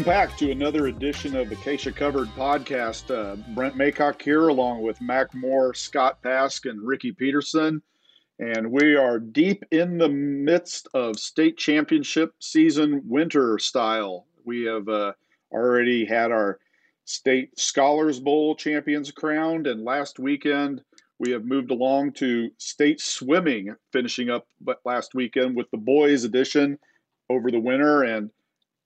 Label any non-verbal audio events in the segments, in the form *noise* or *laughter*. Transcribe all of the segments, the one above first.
Welcome back to another edition of the KSHSAA Covered podcast. Uh, Brent Maycock here, along with Mac Moore, Scott Paske, and Ricky Peterson. And we are deep in the midst of state championship season winter style. We have uh, already had our state Scholars Bowl champions crowned, and last weekend we have moved along to state swimming, finishing up last weekend with the boys edition over the winter. And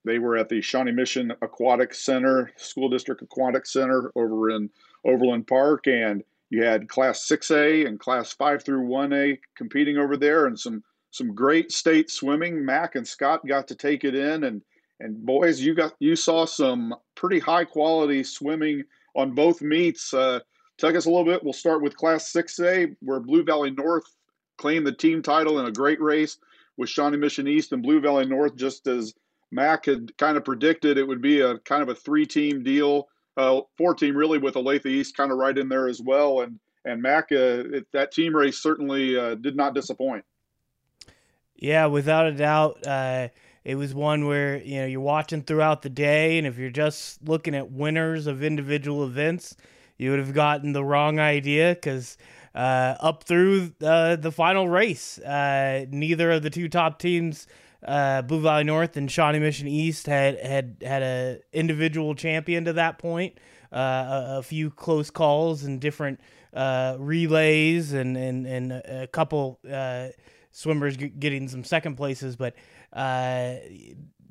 they were at the Shawnee Mission Aquatic Center, School District Aquatic Center over in Overland Park, and you had Class 6A and Class 5 through 1A competing over there, and some some great state swimming. Mac and Scott got to take it in, and and boys, you got you saw some pretty high quality swimming on both meets. Uh, tell us a little bit. We'll start with Class 6A, where Blue Valley North claimed the team title in a great race with Shawnee Mission East and Blue Valley North, just as Mac had kind of predicted it would be a kind of a three team deal, uh, four team really with Olathe East kind of right in there as well. And and Mac, uh, it, that team race certainly uh, did not disappoint. Yeah, without a doubt. Uh, it was one where you know you're watching throughout the day, and if you're just looking at winners of individual events, you would have gotten the wrong idea because uh, up through uh, the final race, neither of the two top teams uh, Blue Valley North and Shawnee Mission East had had had a individual champion to that point. Uh, a, a, few close calls and different uh, relays and and and a couple uh, swimmers getting some second places, but uh,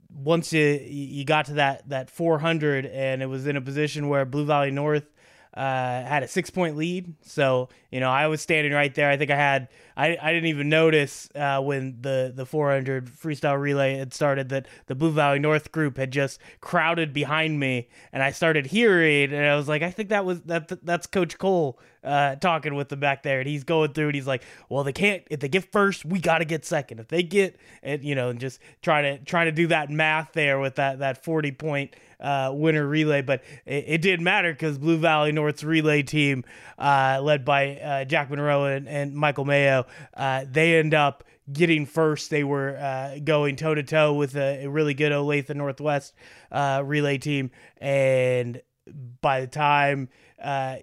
once you you got to that that 400 and it was in a position where Blue Valley North uh, had a six point lead. So, you know, I was standing right there. I think I had, I, I didn't even notice uh, when the, the 400 freestyle relay had started that the Blue Valley North group had just crowded behind me. And I started hearing, and I was like, I think that was, that that's Coach Cole uh, talking with them back there. And he's going through and he's like, well, they can't, if they get first, we got to get second. If they get, and, you know, and just trying to, trying to do that math there with that, that 40 point uh, winner relay, but it, it didn't matter because Blue Valley North's relay team, uh, led by uh, Jack Monroe and, and Michael Mayo, uh, they end up getting first. They were uh, going toe to toe with a, a, really good Olathe Northwest uh, relay team, and by the time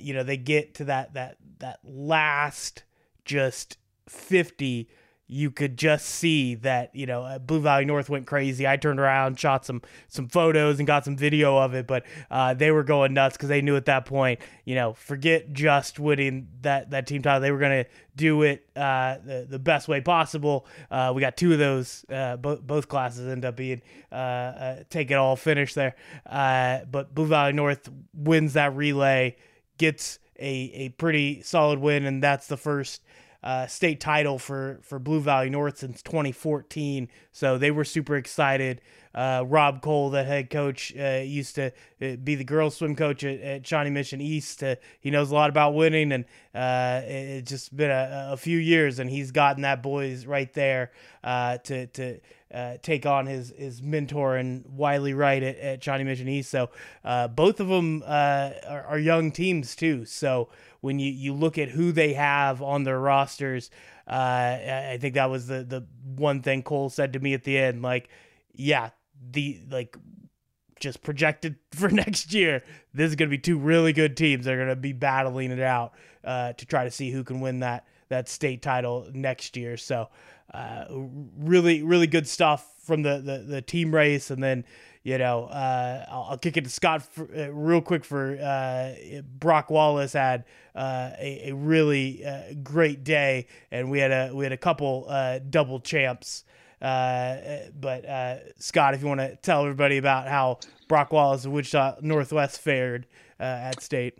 you know they get to that that that last just fifty you could just see that you know uh, Blue Valley North went crazy. I turned around, shot some some photos, and got some video of it. But uh, they were going nuts because they knew at that point, you know, forget just winning that that team title. They were going to do it uh, the the best way possible. Uh, we got two of those. Uh, both classes end up being uh, take it all finish there. but Blue Valley North wins that relay, gets a a pretty solid win, and that's the first uh, state title for for Blue Valley North since 2014. So they were super excited. Uh, Rob Cole, the head coach, uh, used to uh, be the girls swim coach at, at Shawnee Mission East. Uh, he knows a lot about winning, and uh, it's just been a, a, few years, and he's gotten that boys right there to to. Take on his his mentor and Wiley Wright at, at Shawnee Mission East. So both of them are, are young teams too. So when you, you look at who they have on their rosters, uh, I think that was the, the one thing Cole said to me at the end. Like, yeah, the like just projected *laughs* for next year, this is going to be two really good teams They're going to be battling it out uh, to try to see who can win that that state title next year. So, uh, really, really good stuff from the, the, the team race, and then you know, uh, I'll, I'll, kick it to Scott for, uh, real quick for uh, Brock Wallace had uh, a, a, really uh, great day, and we had a we had a couple uh, double champs. but Scott, if you want to tell everybody about how Brock Wallace of Wichita Northwest fared at state.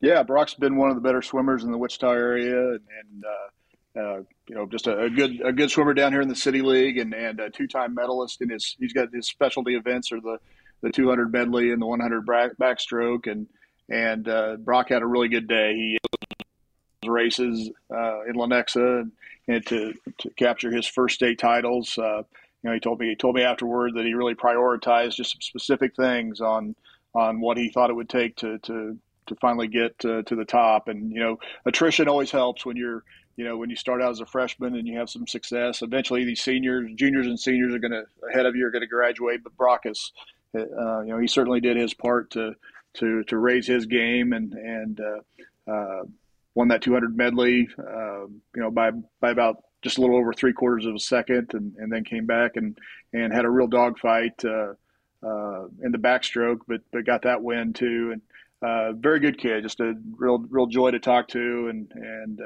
Yeah, Brock's been one of the better swimmers in the Wichita area, and, and uh, you know, just a, a, good a good swimmer down here in the city league, and and a two time medalist in his. He's got his specialty events are the the 200 medley and the 100 backstroke, and and uh, Brock had a really good day. He races uh, in Lenexa and, and, to to capture his first state titles. Uh, you know, he told me he told me afterward that he really prioritized just some specific things on on what he thought it would take to to to finally get to, to the top. And you know, attrition always helps when you're you know, when you start out as a freshman and you have some success, eventually these seniors, juniors, and seniors are going to ahead of you are going to graduate. But Brock has uh, you know, he certainly did his part to to to raise his game and and uh, uh, won that 200 medley. Uh, you know, by by about just a little over three quarters of a second, and, and then came back and and had a real dogfight uh, uh, in the backstroke, but but got that win too. And uh, very good kid, just a real real joy to talk to, and and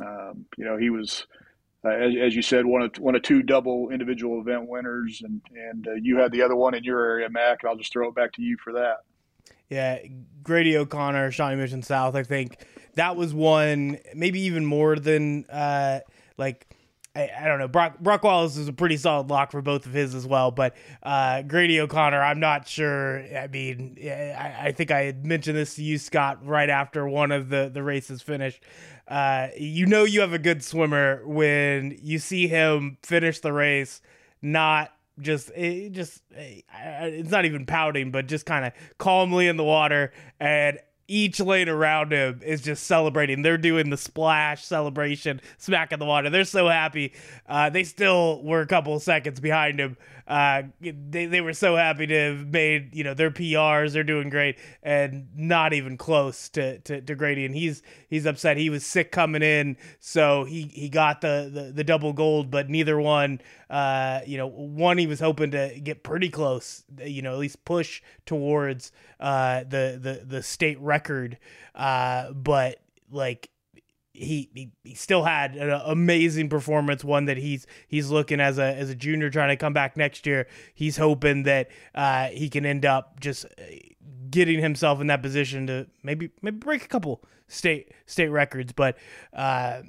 um, you know he was uh, as, as, you said, one of one of two double individual event winners, and and uh, you had the other one in your area, Mac. And I'll just throw it back to you for that. Yeah, Grady O'Connor, Shawnee Mission South. I think that was one, maybe even more than uh, like. I, I, don't know. Brock, Brock Wallace is a pretty solid lock for both of his as well, but uh, Grady O'Connor, I'm not sure. I mean, I, I, think I had mentioned this to you, Scott, right after one of the, the races finished. Uh, you know you have a good swimmer when you see him finish the race, not just it just it's not even pouting, but just kind of calmly in the water and each lane around him is just celebrating. They're doing the splash celebration, smack in the water. They're so happy. Uh, they still were a couple seconds behind him. Uh, they, they were so happy to have made, you know, their PRs. They're doing great and not even close to, to, to Grady. And he's, he's upset. He was sick coming in. So he, he got the, the, the double gold, but neither one, uh, you know, one he was hoping to get pretty close, you know, at least push towards, uh, the, the, the state record. Uh, but like, he, he, he still had an amazing performance. One that he's he's looking as a as a junior trying to come back next year. He's hoping that uh, he can end up just uh, getting himself in that position to maybe maybe break a couple state state records. But uh,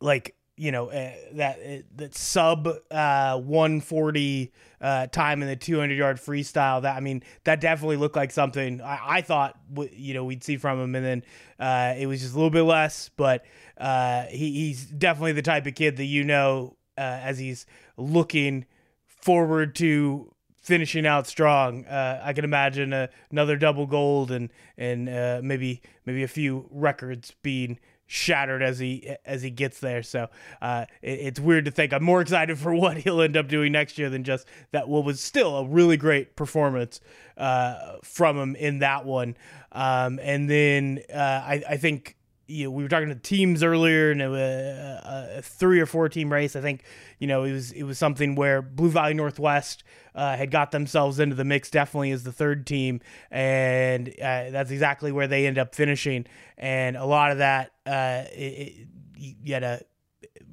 like you know uh, that uh, that sub uh, 140 uh, time in the 200 yard freestyle that I mean that definitely looked like something I, I thought w- you know we'd see from him. And then uh, it was just a little bit less but uh, he, he's definitely the type of kid that you know as he's looking forward to finishing out strong I can imagine another double gold and and maybe maybe a few records being shattered as he as he gets there. So uh, it, it's weird to think. I'm more excited for *laughs* what he'll end up doing next year than just that. What was still a really great performance uh, from him in that one. Um, and then uh, I, I think you know, we were talking to teams earlier, and it was a, a, three or four team race. I think you know it was it was something where Blue Valley Northwest uh, had got themselves into the mix, definitely as the third team, and uh, that's exactly where they end up finishing. And a lot of that, uh, it, it, you had a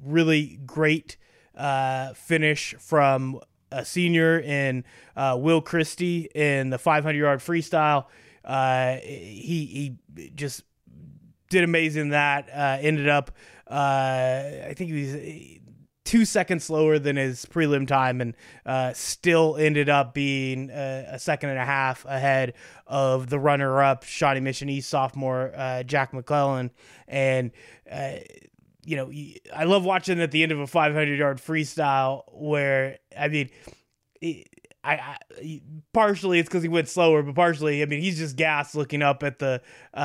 really great uh, finish from a senior in uh, Will Christie in the 500 yard freestyle. Uh, he he just did amazing. That uh, ended up, uh, I think he was two seconds slower than his prelim time, and uh, still ended up being a, a, second and a half ahead of the runner-up Shawnee Mission East sophomore uh, Jack McClellan, and. Uh, you know, I love watching at the end of a 500 yard freestyle where, I mean, I, I partially it's because he went slower, but partially I mean he's just gas looking up at the uh,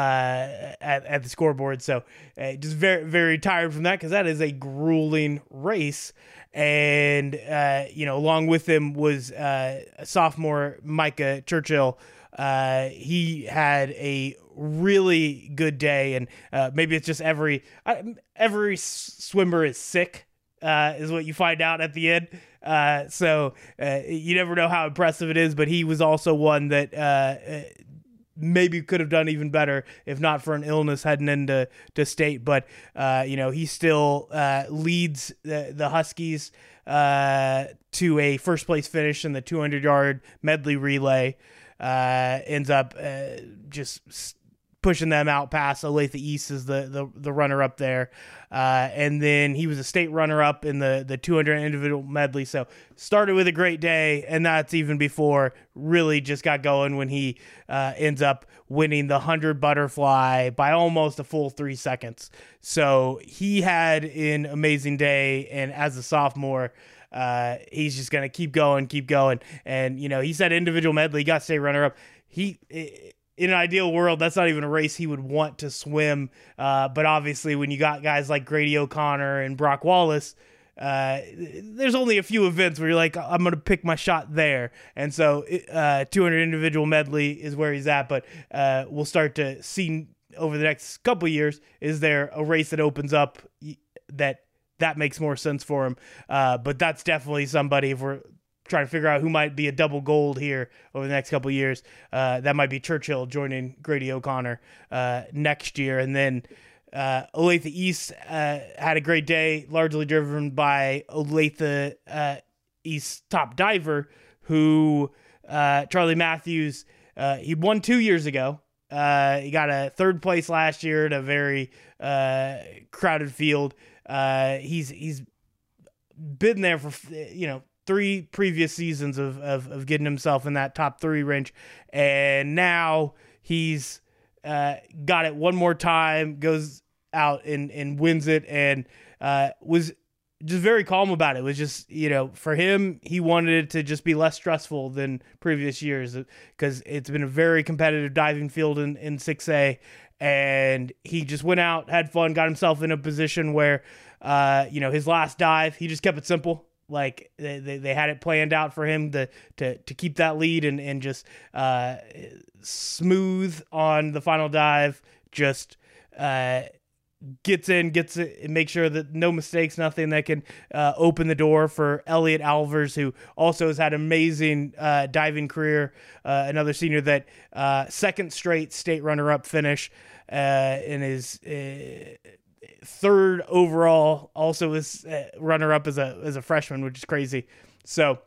at at the scoreboard. So uh, just very very tired from that because that is a grueling race. And uh, you know, along with him was uh, sophomore Micah Churchill. Uh, he had a really good day, and uh, maybe it's just every every swimmer is sick is what you find out at the end. Uh, so uh, you never know how impressive it is, but he was also one that uh, uh, maybe could have done even better if not for an illness heading into to state. But uh, you know he still leads the, the Huskies to a first place finish in the 200 yard medley relay. ends up just pushing them out past Olathe East is the, the, the runner up there. Uh, and then he was a state runner up in the, the 200 individual medley. So started with a great day. And that's even before really just got going when he uh, ends up winning the 100 butterfly by almost a full three seconds. So he had an amazing day. And as a sophomore, uh, he's just to keep going, keep going. And, you know, he said individual medley, got state runner up. He, in an ideal world, that's not even a race he would want to swim. Uh, but obviously, when you got guys like Grady O'Connor and Brock Wallace, uh, there's only a few events where you're like, I'm going to pick my shot there. And so uh, 200 individual medley is where he's at. But uh, we'll start to see over the next couple years is there a race that opens up that that makes more sense for him. Uh, but that's definitely somebody if we're trying to figure out who might be a double gold here over the next couple years. Uh, that might be Churchill joining Grady O'Connor uh, next year, and then uh, Olathe East uh, had a great day, largely driven by Olathe uh, East top diver, who uh, Charlie Matthews. He won two years ago. He got a third place last year at a very crowded field. he's he's been there for you know three previous seasons of, of, of getting himself in that top three range, and now he's uh, got it one more time, goes out and, and wins it, and uh, was just very calm about it. it. was just you know for him he wanted it to just be less stressful than previous years because it's been a very competitive diving field in in 6A and he just went out had fun got himself in a position where uh, you know his last dive he just kept it simple like they, they, had it planned out for him to to, to keep that lead and, and just uh, smooth on the final dive just uh, gets in, gets it, make sure that no mistakes, nothing that can uh, open the door for Elliot Alvers, who also has had amazing uh, diving career. Uh, another senior that uh, second straight state runner-up finish uh, in his uh, third overall. Also was runner-up as a as a freshman, which is crazy. So.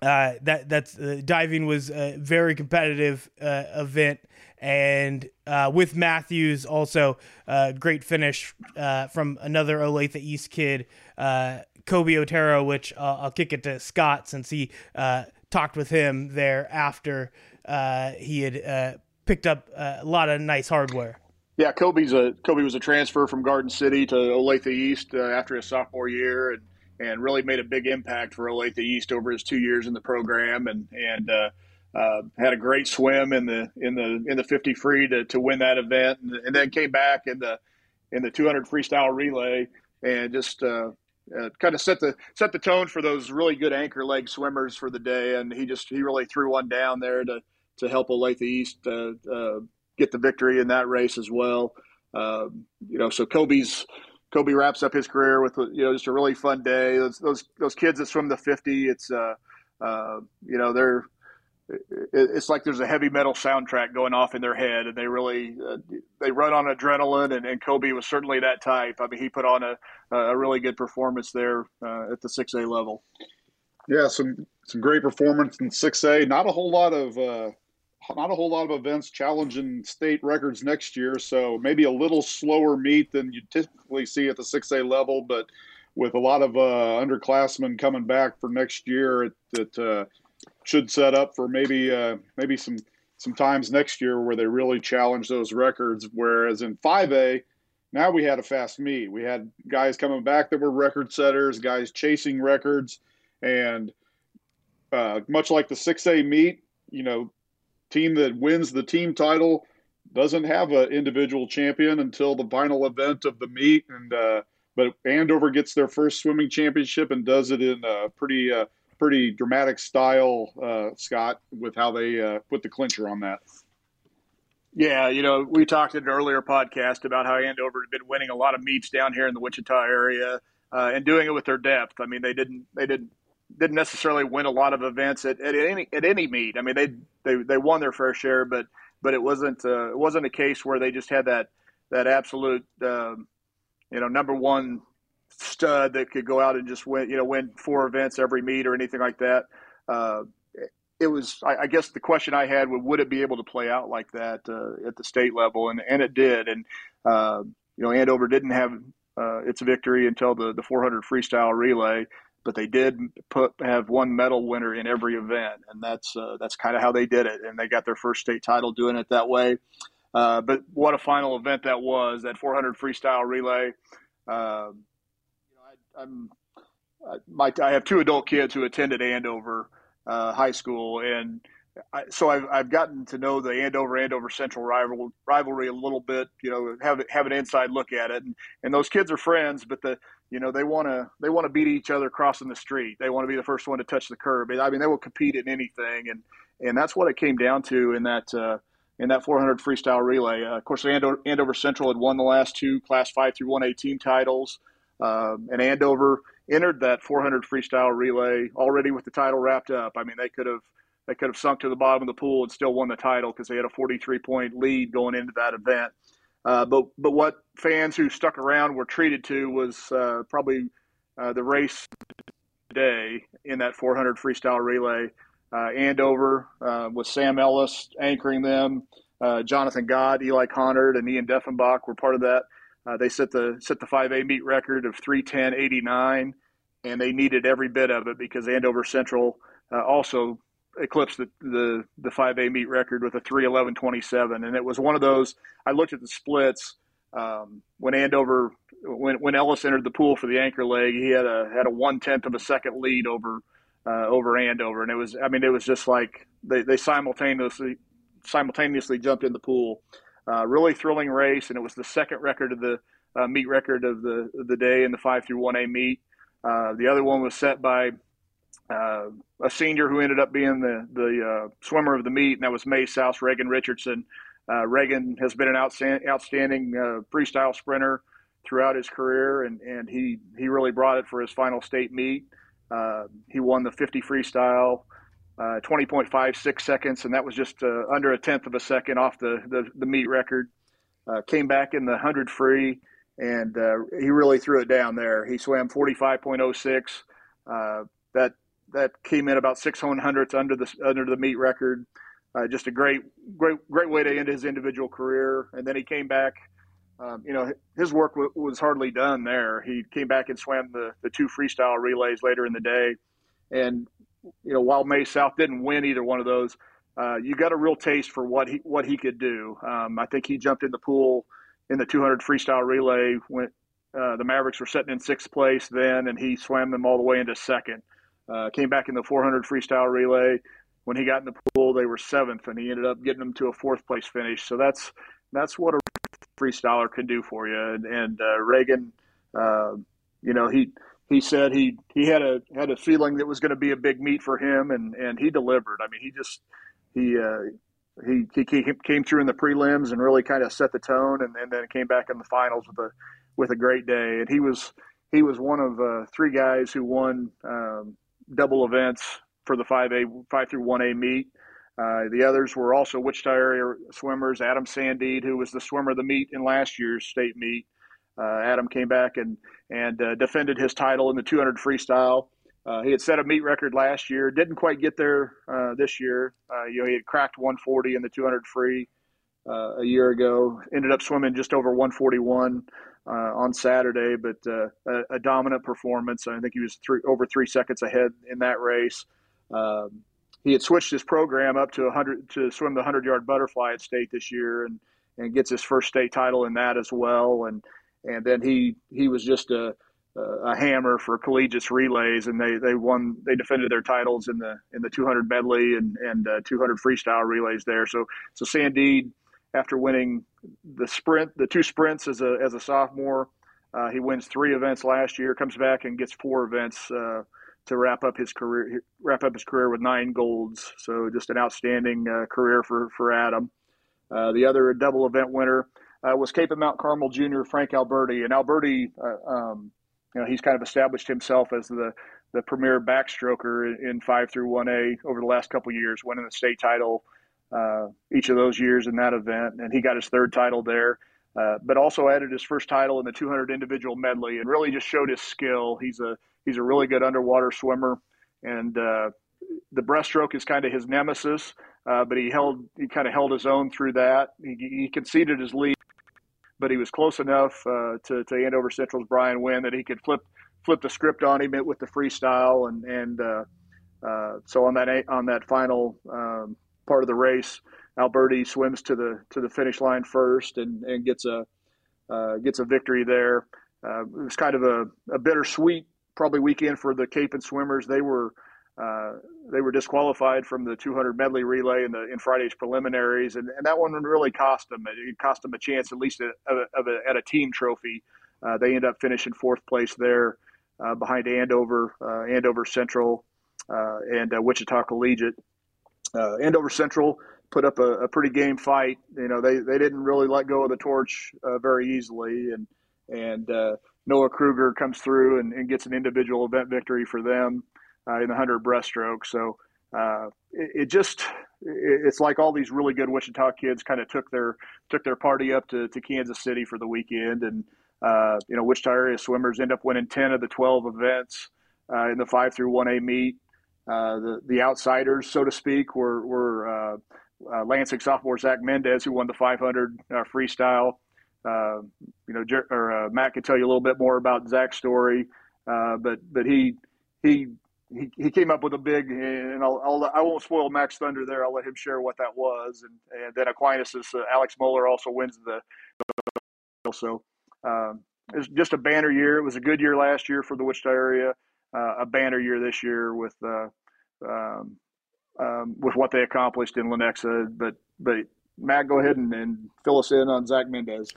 that that's diving was a very competitive event and uh, with Matthews also uh, great finish uh, from another Olathe East kid, uh, Kobe Otero, which I'll kick it to Scott since he uh, talked with him there after uh, he had picked up a lot of nice hardware. Yeah, Kobe's a Kobe was a transfer from Garden City to Olathe East after his sophomore year, and and really made a big impact for Olathe East over his two years in the program, and and uh, had a great swim in the in the in the 50 free to, to win that event, and, and then came back in the in the 200 freestyle relay and just uh, uh, kind of set the set the tone for those really good anchor leg swimmers for the day. And he just he really threw one down there to to help Olathe East uh, uh, get the victory in that race as well. Um, you know, so Kobe's Kobe wraps up his career with you know just a really fun day. Those those, those kids that swim the 50, it's uh, you know they're it's like there's a heavy metal soundtrack going off in their head, and they really uh, they run on adrenaline. And, and, Kobe was certainly that type. I mean, he put on a a really good performance there uh, at the six A level. Yeah, some some great performance in six A. Not a whole lot of uh, not a whole lot of events challenging state records next year. So maybe a little slower meet than you typically see at the six A level, but with a lot of uh, underclassmen coming back for next year, it, it uh, should set up for maybe uh, maybe some some times next year where they really challenge those records. Whereas in 5A, now we had a fast meet. We had guys coming back that were record setters, guys chasing records, and uh, much like the 6A meet, you know, team that wins the team title doesn't have an individual champion until the final event of the meet, and uh, but Andover gets their first swimming championship and does it in a pretty uh, pretty dramatic style, uh, Scott, with how they uh, put the clincher on that. Yeah, you know, we talked in an earlier podcast about how Andover had been winning a lot of meets down here in the Wichita area uh, and doing it with their depth. I mean, they didn't they didn't didn't necessarily win a lot of events at, at any at any meet. I mean, they they they won their fair share, but but it wasn't uh, it wasn't a case where they just had that that absolute um, you know number one stud that could go out and just win, you know, win four events every meet or anything like that. Uh, it was, I, I, guess, the question I had would would it be able to play out like that uh, at the state level, and and it did. And uh, you know, Andover didn't have uh, its victory until the the 400 freestyle relay, but they did put have one medal winner in every event, and that's uh, that's kind of how they did it, and they got their first state title doing it that way. Uh, but what a final event that was! That 400 freestyle relay. Um, I'm I, my I have two adult kids who attended Andover uh, High School, and I, so I've, I've gotten to know the Andover Andover Central rival, rivalry a little bit. You know, have have an inside look at it, and, and those kids are friends, but the you know they want to they want to beat each other crossing the street. They want to be the first one to touch the curb. I mean, they will compete in anything, and and that's what it came down to in that uh, in that 400 freestyle relay. Uh, of course, Andover, Andover, Central had won the last two Class Five through One A team titles, um, and Andover entered that 400 freestyle relay already with the title wrapped up. I mean, they could have they could have sunk to the bottom of the pool and still won the title because they had a 43 point lead going into that event. Uh, but but what fans who stuck around were treated to was uh, probably uh, the race today in that 400 freestyle relay. Uh, Andover uh, with Sam Ellis anchoring them, Jonathan God, Eli Connard, and Ian Deffenbach were part of that. they set the set the 5A meet record of 310.89, and they needed every bit of it because Andover Central also eclipsed the, the, the 5A meet record with a 311.27. And it was one of those, I looked at the splits um, when Andover, when, when Ellis entered the pool for the anchor leg, he had a, had a one tenth of a second lead over, uh, over Andover. And it was, I mean, it was just like they, they simultaneously, simultaneously jumped in the pool. Uh, really thrilling race. And it was the second record of the uh, meet record of the, of the day in the five through 1A meet. Uh, the other one was set by uh, a senior who ended up being the the uh, swimmer of the meet, and that was Maize South Reagan Richardson. Uh, Reagan has been an outstanding, outstanding uh, freestyle sprinter throughout his career, and, and he, he really brought it for his final state meet. Uh, he won the 50 freestyle, uh, 20.56 seconds, and that was just under a tenth of a second off the, the, the meet record. came back in the 100 free, and he really threw it down there. He swam 45.06. that that came in about six hundredths under the under the meet record. Uh, just a great, great, great way to end his individual career. And then he came back. Um, you know, his work w- was hardly done there. He came back and swam the the two freestyle relays later in the day. And you know, while Maize South didn't win either one of those, uh, you got a real taste for what he what he could do. Um, I think he jumped in the pool in the 200 freestyle relay when uh, the Mavericks were sitting in sixth place then, and he swam them all the way into second. Uh, came back in the 400 freestyle relay. When he got in the pool, they were seventh, and he ended up getting them to a fourth place finish. So that's that's what a freestyler can do for you. And, and uh, Reagan, uh, you know, he he said he he had a had a feeling that was going to be a big meet for him, and and he delivered. I mean, he just he. Uh, he, he came through in the prelims and really kind of set the tone, and, and then came back in the finals with a with a great day. And he was he was one of uh, three guys who won um, double events for the 5A, 5 through 1A meet. Uh, the others were also Wichita area swimmers. Adam Sandede, who was the swimmer of the meet in last year's state meet. Uh, Adam came back and and uh, defended his title in the 200 freestyle. Uh, he had set a meet record last year. Didn't quite get there uh, this year. Uh, you know, he had cracked 140 in the 200 free a year ago. Ended up swimming just over 141 uh, on Saturday, but uh, a, a, dominant performance. I think he was three, over three seconds ahead in that race. Um, he had switched his program up to 100 to swim the 100 yard butterfly at state this year, and and gets his first state title in that as well. And and then he he was just a a hammer for collegiate relays, and they, they won. They defended their titles in the in the 200 medley and and uh, 200 freestyle relays there. So so Sandede after winning the sprint, the two sprints as a as a sophomore. Uh, he wins three events last year, comes back and gets four events uh, to wrap up his career. Wrap up his career with nine golds. So just an outstanding uh, career for for Adam. Uh, the other double event winner uh, was Kapaun Mount Carmel Junior Frank Alberti, and Alberti, uh, um, you know, he's kind of established himself as the the premier backstroker in five through one A over the last couple years, winning the state title uh, each of those years in that event, and he got his third title there. Uh, but also added his first title in the 200 individual medley, and really just showed his skill. He's a he's a really good underwater swimmer, and uh, the breaststroke is kind of his nemesis. Uh, but he held he kind of held his own through that. He, he conceded his lead, but he was close enough uh, to to Andover Central's Brian Wynn that he could flip flip the script on him with the freestyle, and and uh, so on that on that final um, part of the race. Alberti swims to the to the finish line first and, and gets a uh, gets a victory there. Uh, it was kind of a, a bittersweet probably weekend for the Kapaun swimmers. They were uh, they were disqualified from the 200 medley relay in the in Friday's preliminaries, and, and that one really cost them. It cost them a chance, at least, at, of a, at a team trophy. Uh, they end up finishing fourth place there, uh, behind Andover, uh, Andover Central, and Wichita Collegiate. Andover Central put up a, a, pretty game fight. You know, they, they didn't really let go of the torch very easily, and and Noah Kruger comes through and, and, gets an individual event victory for them uh, in the 100 breaststroke. So uh, it, it, just it, it's like all these really good Wichita kids kind of took their took their party up to, to Kansas City for the weekend, and uh, you know Wichita area swimmers end up winning 10 of the 12 events uh, in the five through 1A meet. Uh, the the outsiders, so to speak, were were uh, Lansing sophomore Zach Mendez, who won the 500 freestyle. Uh, you know, Jer- or uh, Matt could tell you a little bit more about Zach's story, uh, but but he he he, he came up with a big, and I'll, I'll I won't spoil Mac's Thunder there. I'll let him share what that was, and and then Aquinas is uh, Alex Moeller also wins the. So um, it was just a banner year. It was a good year last year for the Wichita area. Uh, a banner year this year with uh, um, um, with what they accomplished in Lenexa. But but Matt, go ahead and, and fill us in on Zach Mendez.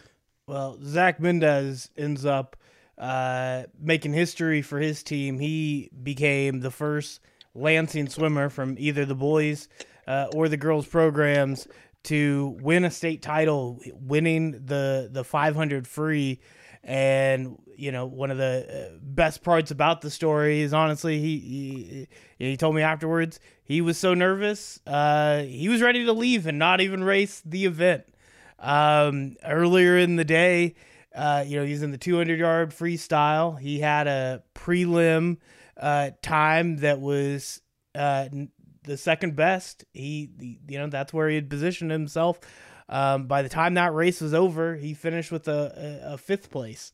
Well, Zach Mendez ends up uh, making history for his team. He became the first Lansing swimmer from either the boys uh, or the girls programs to win a state title, winning the the 500 free. And you know, one of the uh, best parts about the story is honestly, he he, he told me afterwards he was so nervous, uh, he was ready to leave and not even race the event. Um, earlier in the day, uh, you know, he's in the 200 yard freestyle. He had a prelim uh, time that was uh, the second best. He, he, you know, that's where he had positioned himself. Um, by the time that race was over, he finished with a, a, fifth place.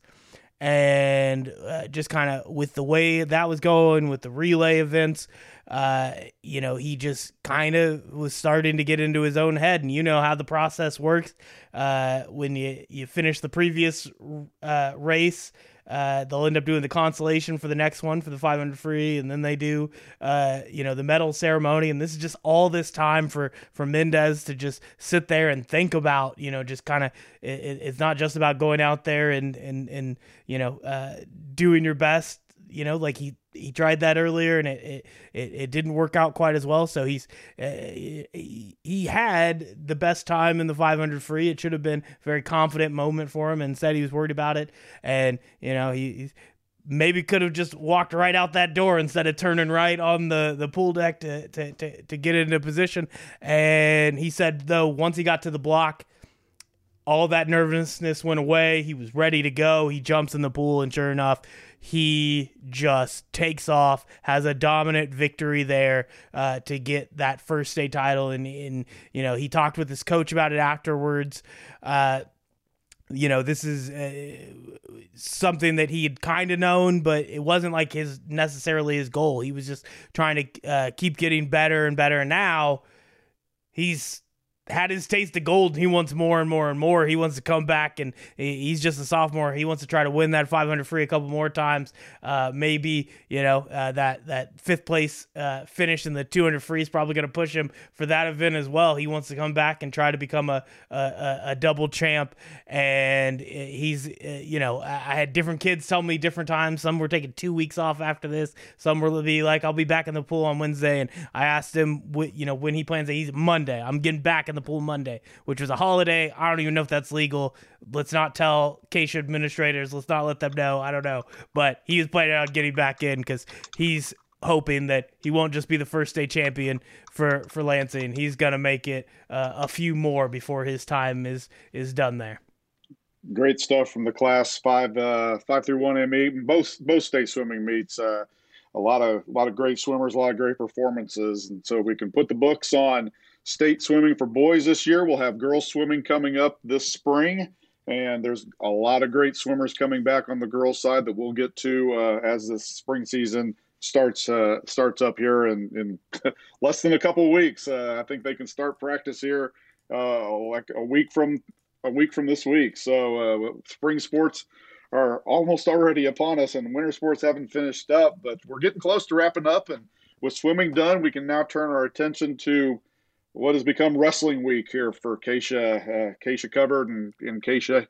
And uh, just kind of with the way that was going with the relay events, uh, you know, he just kind of was starting to get into his own head. And you know how the process works. Uh, when you, you finish the previous uh, race, uh, they'll end up doing the consolation for the next one for the 500 free, and then they do, uh, you know, the medal ceremony. And this is just all this time for for Mendez to just sit there and think about, you know, just kind of. It, it's not just about going out there and and and you know, uh, doing your best you know, like he he tried that earlier and it it, it didn't work out quite as well. So he's uh, he, he had the best time in the 500 free. It should have been a very confident moment for him, and said he was worried about it. And you know he. Maybe could have just walked right out that door instead of turning right on the, the pool deck to, to, to, to get into position. And he said, though, once he got to the block, all that nervousness went away. He was ready to go. He jumps in the pool, and sure enough, he just takes off, has a dominant victory there uh, to get that first state title. And, and, you know, he talked with his coach about it afterwards. Uh, you know, this is uh, something that he had kind of known, but it wasn't like his necessarily his goal. He was just trying to uh, keep getting better and better. And now he's had his taste of gold. He wants more and more and more. He wants to come back, and he's just a sophomore. He wants to try to win that 500 free a couple more times. Uh, maybe you know uh, that that fifth place uh, finish in the 200 free is probably going to push him for that event as well. He wants to come back and try to become a a, a double champ. And he's uh, you know I had different kids tell me different times. Some were taking two weeks off after this. Some were be like, I'll be back in the pool on Wednesday. And I asked him, you know, when he plans. It. He's Monday. I'm getting back in the pool Monday, which was a holiday. I don't even know if that's legal. Let's not tell KSHSAA administrators. Let's not let them know. I don't know. But he was planning on getting back in because he's hoping that he won't just be the first day champion for, for Lansing. He's to make it uh, a few more before his time is, is done there. Great stuff from the class five uh, five through one ME. Both both state swimming meets. Uh, a lot of a lot of great swimmers, a lot of great performances, and so we can put the books on state swimming for boys this year. We'll have girls swimming coming up this spring. And there's a lot of great swimmers coming back on the girls' side that we'll get to uh, as the spring season starts uh, starts up here in, in *laughs* less than a couple weeks. Uh, I think they can start practice here uh, like a week from a week from this week. So uh, spring sports are almost already upon us, and winter sports haven't finished up, but we're getting close to wrapping up and with swimming done, we can now turn our attention to what has become wrestling week here for KSHSAA, uh, KSHSAA Covered and, and KSHSAA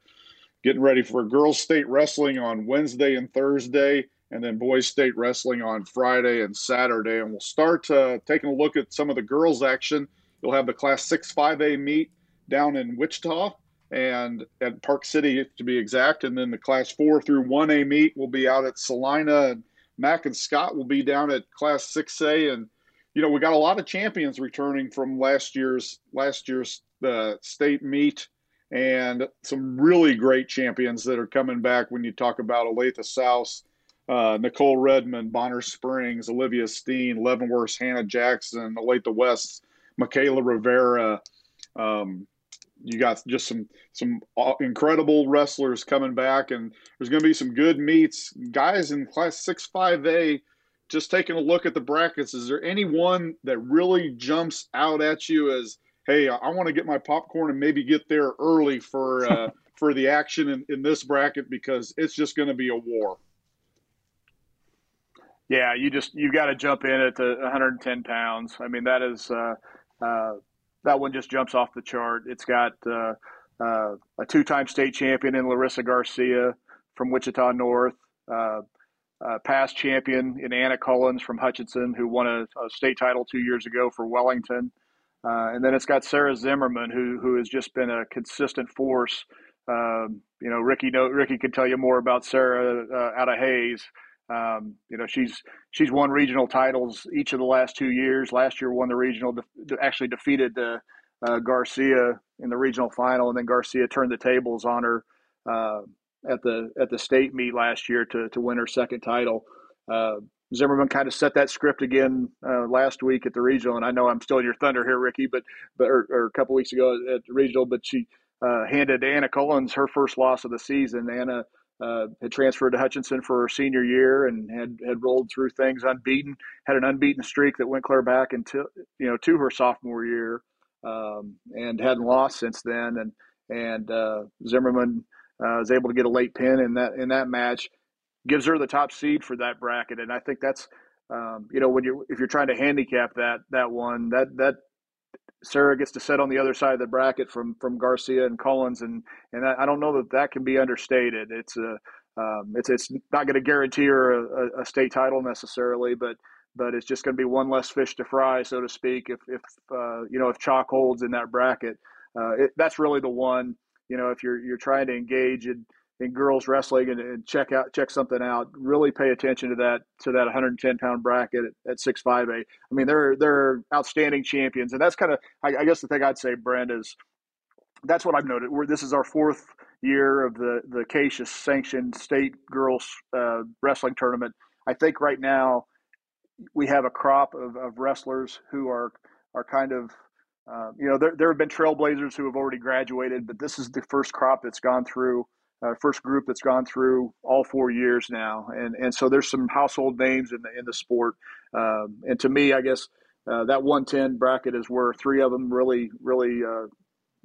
getting ready for girls state wrestling on Wednesday and Thursday, and then boys state wrestling on Friday and Saturday. And we'll start uh, taking a look at some of the girls' action. You'll have the Class 6 5A meet down in Wichita and at Park City to be exact. And then the Class 4 through 1A meet will be out at Salina. And Mac and Scott will be down at Class 6A. And you know we got a lot of champions returning from last year's last year's uh, state meet and some really great champions that are coming back when you talk about Olathe South, uh, Nicole Redmond, Bonner Springs, Olivia Steen, Leavenworth, Hannah Jackson, Olathe West, Michaela Rivera. Um, you got just some some incredible wrestlers coming back, and there's going to be some good meets. Guys in Class Six Five A, just taking a look at the brackets. Is there any one that really jumps out at you as hey, I want to get my popcorn and maybe get there early for uh, *laughs* for the action in, in this bracket because it's just going to be a war. Yeah, you just you got to jump in at the 110 pounds. I mean, that is uh, uh, that one just jumps off the chart. It's got uh, uh, a two-time state champion in Larissa Garcia from Wichita North, uh, past champion in Anna Collins from Hutchinson, who won a, a state title two years ago for Wellington. Uh, and then it's got Sarah Zimmerman, who who has just been a consistent force. Um, you know, Ricky know, Ricky could tell you more about Sarah uh, out of Hays. Um, you know, she's she's won regional titles each of the last two years. Last year, won the regional, de- actually defeated uh, Garcia in the regional final, and then Garcia turned the tables on her uh, at the at the state meet last year to to win her second title. Uh, Zimmerman kind of set that script again uh, last week at the regional, and I know I'm still in your thunder here, Ricky, but but or, or a couple weeks ago at the regional, but she uh, handed Anna Collins her first loss of the season. Anna uh, had transferred to Hutchinson for her senior year and had had rolled through things unbeaten, had an unbeaten streak that went clear back until you know to her sophomore year, um, and hadn't lost since then. And and uh, Zimmerman uh, was able to get a late pin in that in that match gives her the top seed for that bracket. And I think that's, um, you know, when you if you're trying to handicap that that one, that that Sarah gets to sit on the other side of the bracket from from Garcia and Collins, and and I don't know that that can be understated. It's a um, it's it's not going to guarantee her a, a, state title necessarily, but but it's just going to be one less fish to fry, so to speak. If if uh, you know if chalk holds in that bracket, uh, it, that's really the one. You know, if you're you're trying to engage in in girls wrestling and, and, check out check something out. Really pay attention to that to that 110 pound bracket at, at six five eight. I mean, they're they're outstanding champions, and that's kind of I, I, guess the thing I'd say, Brent, is that's what I've noted. We're, this is our fourth year of the the KSHSAA sanctioned state girls uh, wrestling tournament. I think right now we have a crop of, of wrestlers who are are kind of uh, you know, there, there have been trailblazers who have already graduated, but this is the first crop that's gone through uh, first group that's gone through all four years now, and and so there's some household names in the in the sport. Um, and to me, I guess uh, that 110 bracket is where three of them really, really, uh,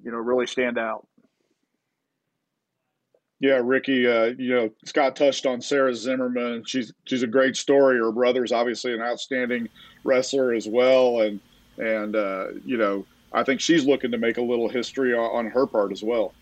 you know, really stand out. Yeah, Ricky. Uh, you know, Scott touched on Sarah Zimmerman. She's she's a great story. Her brother's obviously an outstanding wrestler as well, and and uh, you know, I think she's looking to make a little history on, her part as well.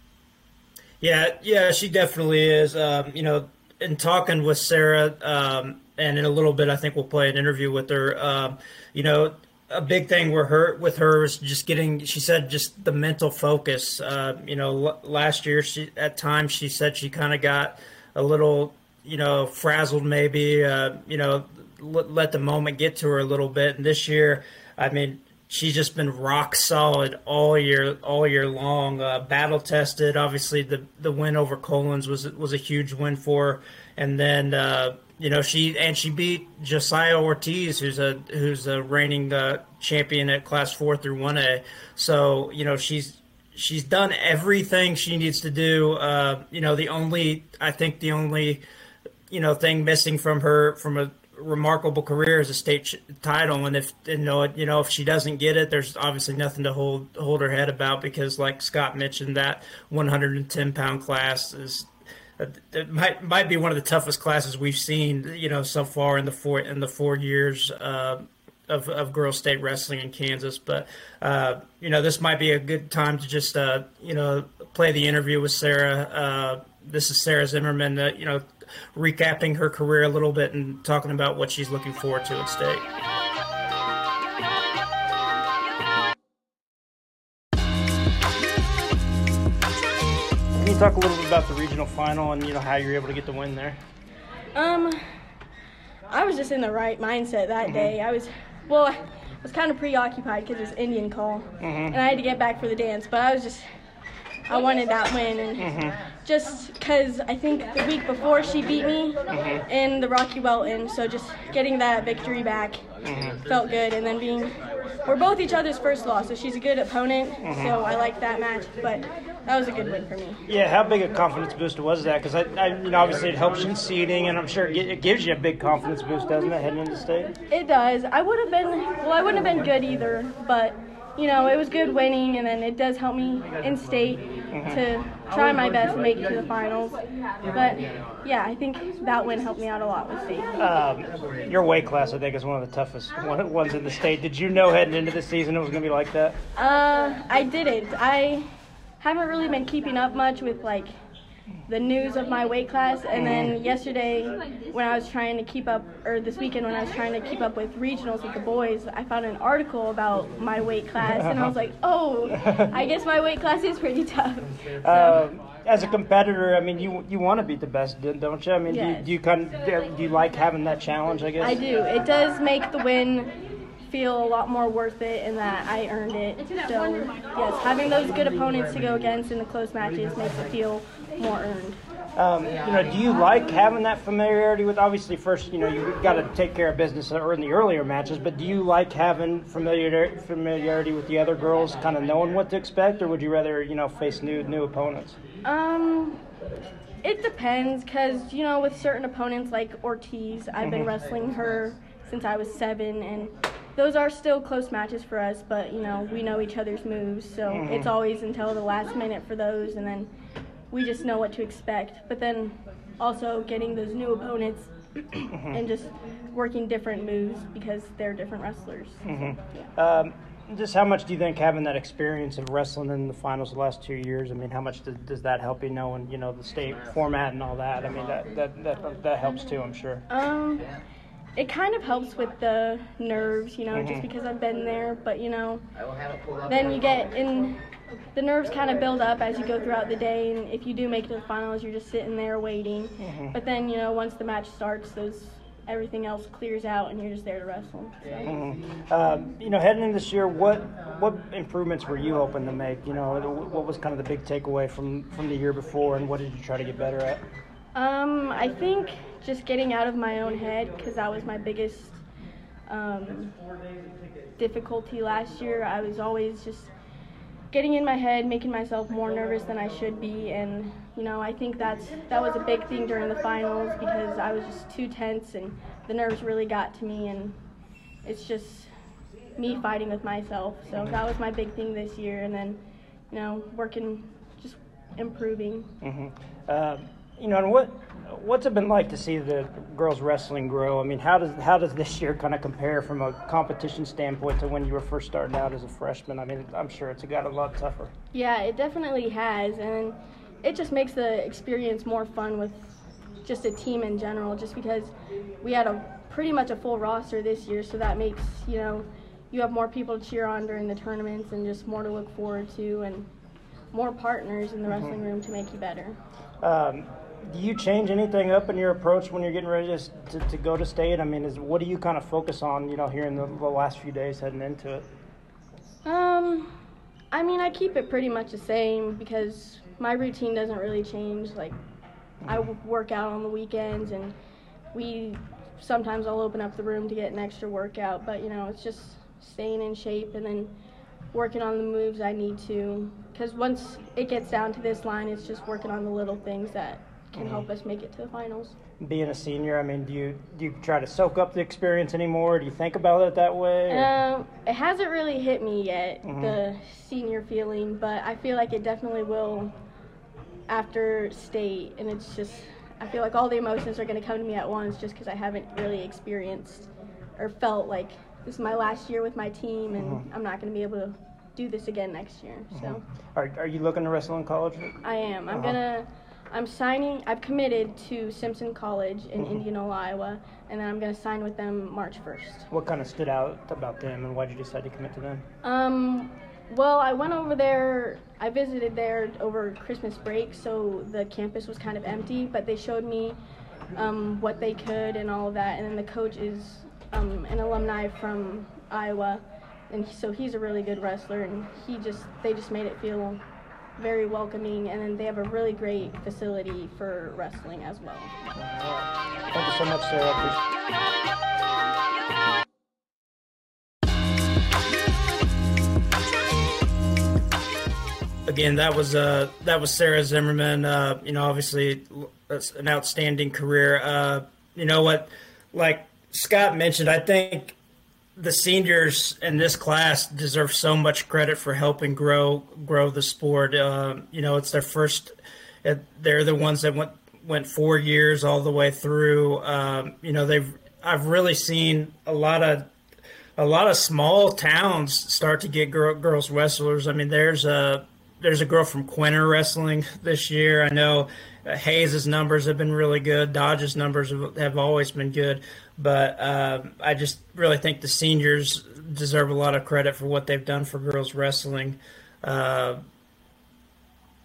Yeah, yeah, she definitely is. Um, you know, in talking with Sarah, um, and in a little bit, I think we'll play an interview with her. Um, you know, a big thing with her with her is just getting. She said just the mental focus. Uh, you know, l- last year she at times she said she kind of got a little, you know, frazzled maybe. Uh, you know, l- let the moment get to her a little bit. And this year, I mean, she's just been rock solid all year all year long. Uh, battle tested. Obviously, the the win over Collins was was a huge win for her. And then uh, you know she and she beat Josiah Ortiz, who's a who's a reigning uh, champion at Class Four through One A. So you know she's she's done everything she needs to do. Uh, you know the only I think the only you know thing missing from her from a remarkable career as a state title, and if you know, you know, if she doesn't get it, there's obviously nothing to hold hold her head about because, like Scott mentioned, that 110 pound class is it might might be one of the toughest classes we've seen, you know, so far in the four in the four years uh, of, of girls state wrestling in Kansas. But uh, you know, this might be a good time to just uh, you know play the interview with Sarah. Uh, this is Sarah Zimmerman. Uh, you know, recapping her career a little bit and talking about what she's looking forward to at state. Can you talk a little bit about the regional final and you know how you're able to get the win there? Um, I was just in the right mindset that day. I was, well, I was kind of preoccupied because it was Indian call, and I had to get back for the dance. But I was just, I wanted that win, and mm-hmm. just because I think the week before she beat me mm-hmm. in the Rocky Welton, so just getting that victory back mm-hmm. felt good, and then being. We're both each other's first loss, so she's a good opponent. So I liked that match, but that was a good win for me. Yeah, how big a confidence booster was that? Because I, I, you know, obviously it helps you in seeding, and I'm sure it gives you a big confidence boost, doesn't it, heading into state? It does. I would have been well. I wouldn't have been good either, but you know, it was good winning, and then it does help me in state to try my best to make it to the finals. But yeah, I think that win helped me out a lot with state. Um, your weight class, I think, is one of the toughest one, ones in the state. Did you know heading into the season it was going to be like that? Uh, I didn't. I haven't really been keeping up much with like the news of my weight class, and then yesterday when I was trying to keep up, or this weekend when I was trying to keep up with regionals with the boys, I found an article about my weight class, and I was like, oh, I guess my weight class is pretty tough. *laughs* Um, as a competitor, I mean, you you want to beat the best, don't you? I mean, do, you, Yes. do you kind of do you like having that challenge? I guess. I do. It does make the win feel a lot more worth it in that I earned it. So, yes, having those good opponents to go against in the close matches makes it feel more earned. Um, you know, do you like having that familiarity with? Obviously, first, you know, you got to take care of business in the earlier matches. But do you like having familiar, familiarity with the other girls, kind of knowing what to expect, or would you rather, you know, face new new opponents? Um, it depends, cause you know, with certain opponents like Ortiz, I've been wrestling her since I was seven, and those are still close matches for us. But you know, we know each other's moves, so it's always until the last minute for those, and then we just know what to expect. But then also getting those new opponents *coughs* and just working different moves because they're different wrestlers. Um, just how much do you think having that experience of wrestling in the finals the last two years? I mean, how much does, does that help you knowing, you know, the state format and all that? I mean, that that that, that helps too, I'm sure. Um, it kind of helps with the nerves, you know, just because I've been there. But you know, then you get in. The nerves kind of build up as you go throughout the day, and if you do make it to the finals, you're just sitting there waiting. But then you know, once the match starts, those everything else clears out, and you're just there to wrestle. So. Um, you know, heading into this year, what what improvements were you hoping to make? You know, what was kind of the big takeaway from from the year before, and what did you try to get better at? Um, I think just getting out of my own head because that was my biggest um, difficulty last year. I was always just getting in my head, making myself more nervous than I should be, and you know I think that's that was a big thing during the finals because I was just too tense and the nerves really got to me, and it's just me fighting with myself. So that was my big thing this year, and then you know working, just improving. Um, you know, and what what's it been like to see the girls wrestling grow? I mean, how does how does this year kind of compare from a competition standpoint to when you were first starting out as a freshman? I mean, I'm sure it's got a lot tougher. Yeah, it definitely has, and it just makes the experience more fun with just a team in general. Just because we had a pretty much a full roster this year, so that makes you know you have more people to cheer on during the tournaments and just more to look forward to, and more partners in the wrestling room to make you better. Um, do you change anything up in your approach when you're getting ready to, to, to go to state? I mean, is what do you kind of focus on? You know, here in the, the last few days heading into it. Um, I mean, I keep it pretty much the same because my routine doesn't really change. Like, I work out on the weekends, and we sometimes I'll open up the room to get an extra workout. But you know, it's just staying in shape and then working on the moves I need to. Because once it gets down to this line, it's just working on the little things that can help us make it to the finals. Being a senior, I mean, do you do you try to soak up the experience anymore? Do you think about it that way? Um, it hasn't really hit me yet, the senior feeling, but I feel like it definitely will after state. And it's just, I feel like all the emotions are going to come to me at once just because I haven't really experienced or felt like this is my last year with my team, and mm-hmm. I'm not going to be able to do this again next year. So, mm-hmm. are, are you looking to wrestle in college? I am. I'm uh-huh. gonna. I'm signing. I've committed to Simpson College in mm-hmm. Indianola, Iowa, and then I'm gonna sign with them March 1st. What kind of stood out about them, and why did you decide to commit to them? Um, well, I went over there. I visited there over Christmas break, so the campus was kind of empty. But they showed me um, what they could and all of that. And then the coach is um, an alumni from Iowa, and so he's a really good wrestler. And he just they just made it feel very welcoming. And then they have a really great facility for wrestling as well. Thank you so much, Sarah. again, that was uh, that was Sarah Zimmerman. Uh, you know, obviously, that's an outstanding career. Uh, you know what? Like Scott mentioned, I think the seniors in this class deserve so much credit for helping grow grow the sport. Uh, you know, it's their first. Uh, they're the ones that went went four years all the way through. Um, you know, they've. I've really seen a lot of a lot of small towns start to get girl, girls wrestlers. I mean, there's a there's a girl from Quinter wrestling this year. I know Hays's numbers have been really good. Dodge's numbers have, have always been good, but uh, I just really think the seniors deserve a lot of credit for what they've done for girls wrestling. Uh,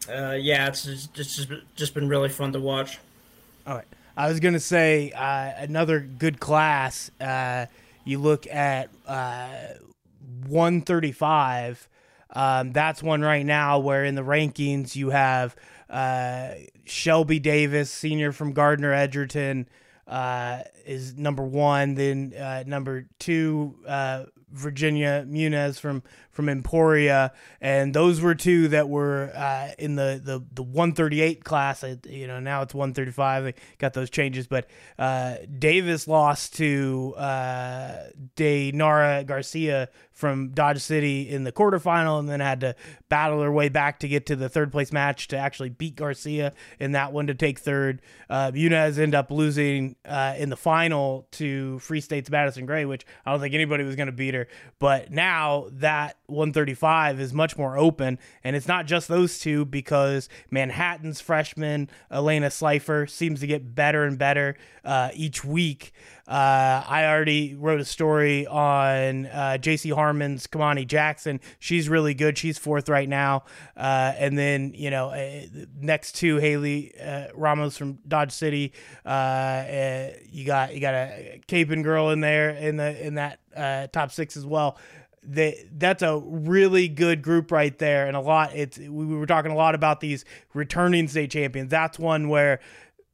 uh, yeah, it's just, just just been really fun to watch. All right, I was gonna say uh, another good class. Uh, you look at 135 um, that's one right now where in the rankings you have uh, Shelby Davis, senior from Gardner Edgerton, uh, is number one. Then uh, number two, uh, Virginia Muniz from from Emporia, and those were two that were uh, in the, the the 138 class. You know, now it's 135. They got those changes, but uh, Davis lost to uh, Daynara Garcia from Dodge City in the quarterfinal, and then had to battle her way back to get to the third place match to actually beat Garcia in that one to take third. Uh, Muniz ended up losing uh, in the final to Free State's Madison Gray, which I don't think anybody was going to beat her. But now that 135 is much more open, and it's not just those two because Manhattan's freshman Elena Slifer seems to get better and better uh, each week. Uh, I already wrote a story on uh, JC Harmon's Kamani Jackson. She's really good. She's fourth right now. Uh, and then, you know, uh, next to Haley uh, Ramos from Dodge City, you got you got a Kapaun girl in there in the in that top six as well they, that's a really good group right there and a lot it's we were talking a lot about these returning state champions that's one where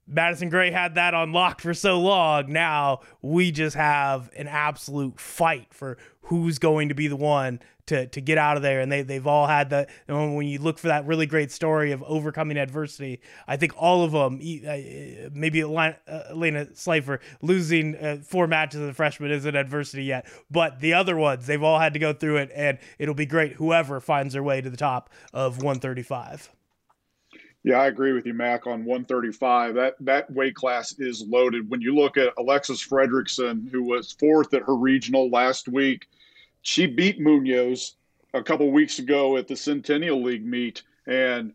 Madison Gray had that unlocked for so long. Now we just have an absolute fight for who's going to be the one to, to get out of there. And they, they've all had that. when you look for that really great story of overcoming adversity, I think all of them, uh, maybe Elena, Elena Slifer losing uh, four matches as a freshman isn't adversity yet, but the other ones, they've all had to go through it. And it'll be great whoever finds their way to the top of 135. Yeah, I agree with you, Mac, on 135. That that weight class is loaded. When you look at Alexis Fredrickson, who was fourth at her regional last week, she beat Munoz a couple weeks ago at the Centennial League meet. And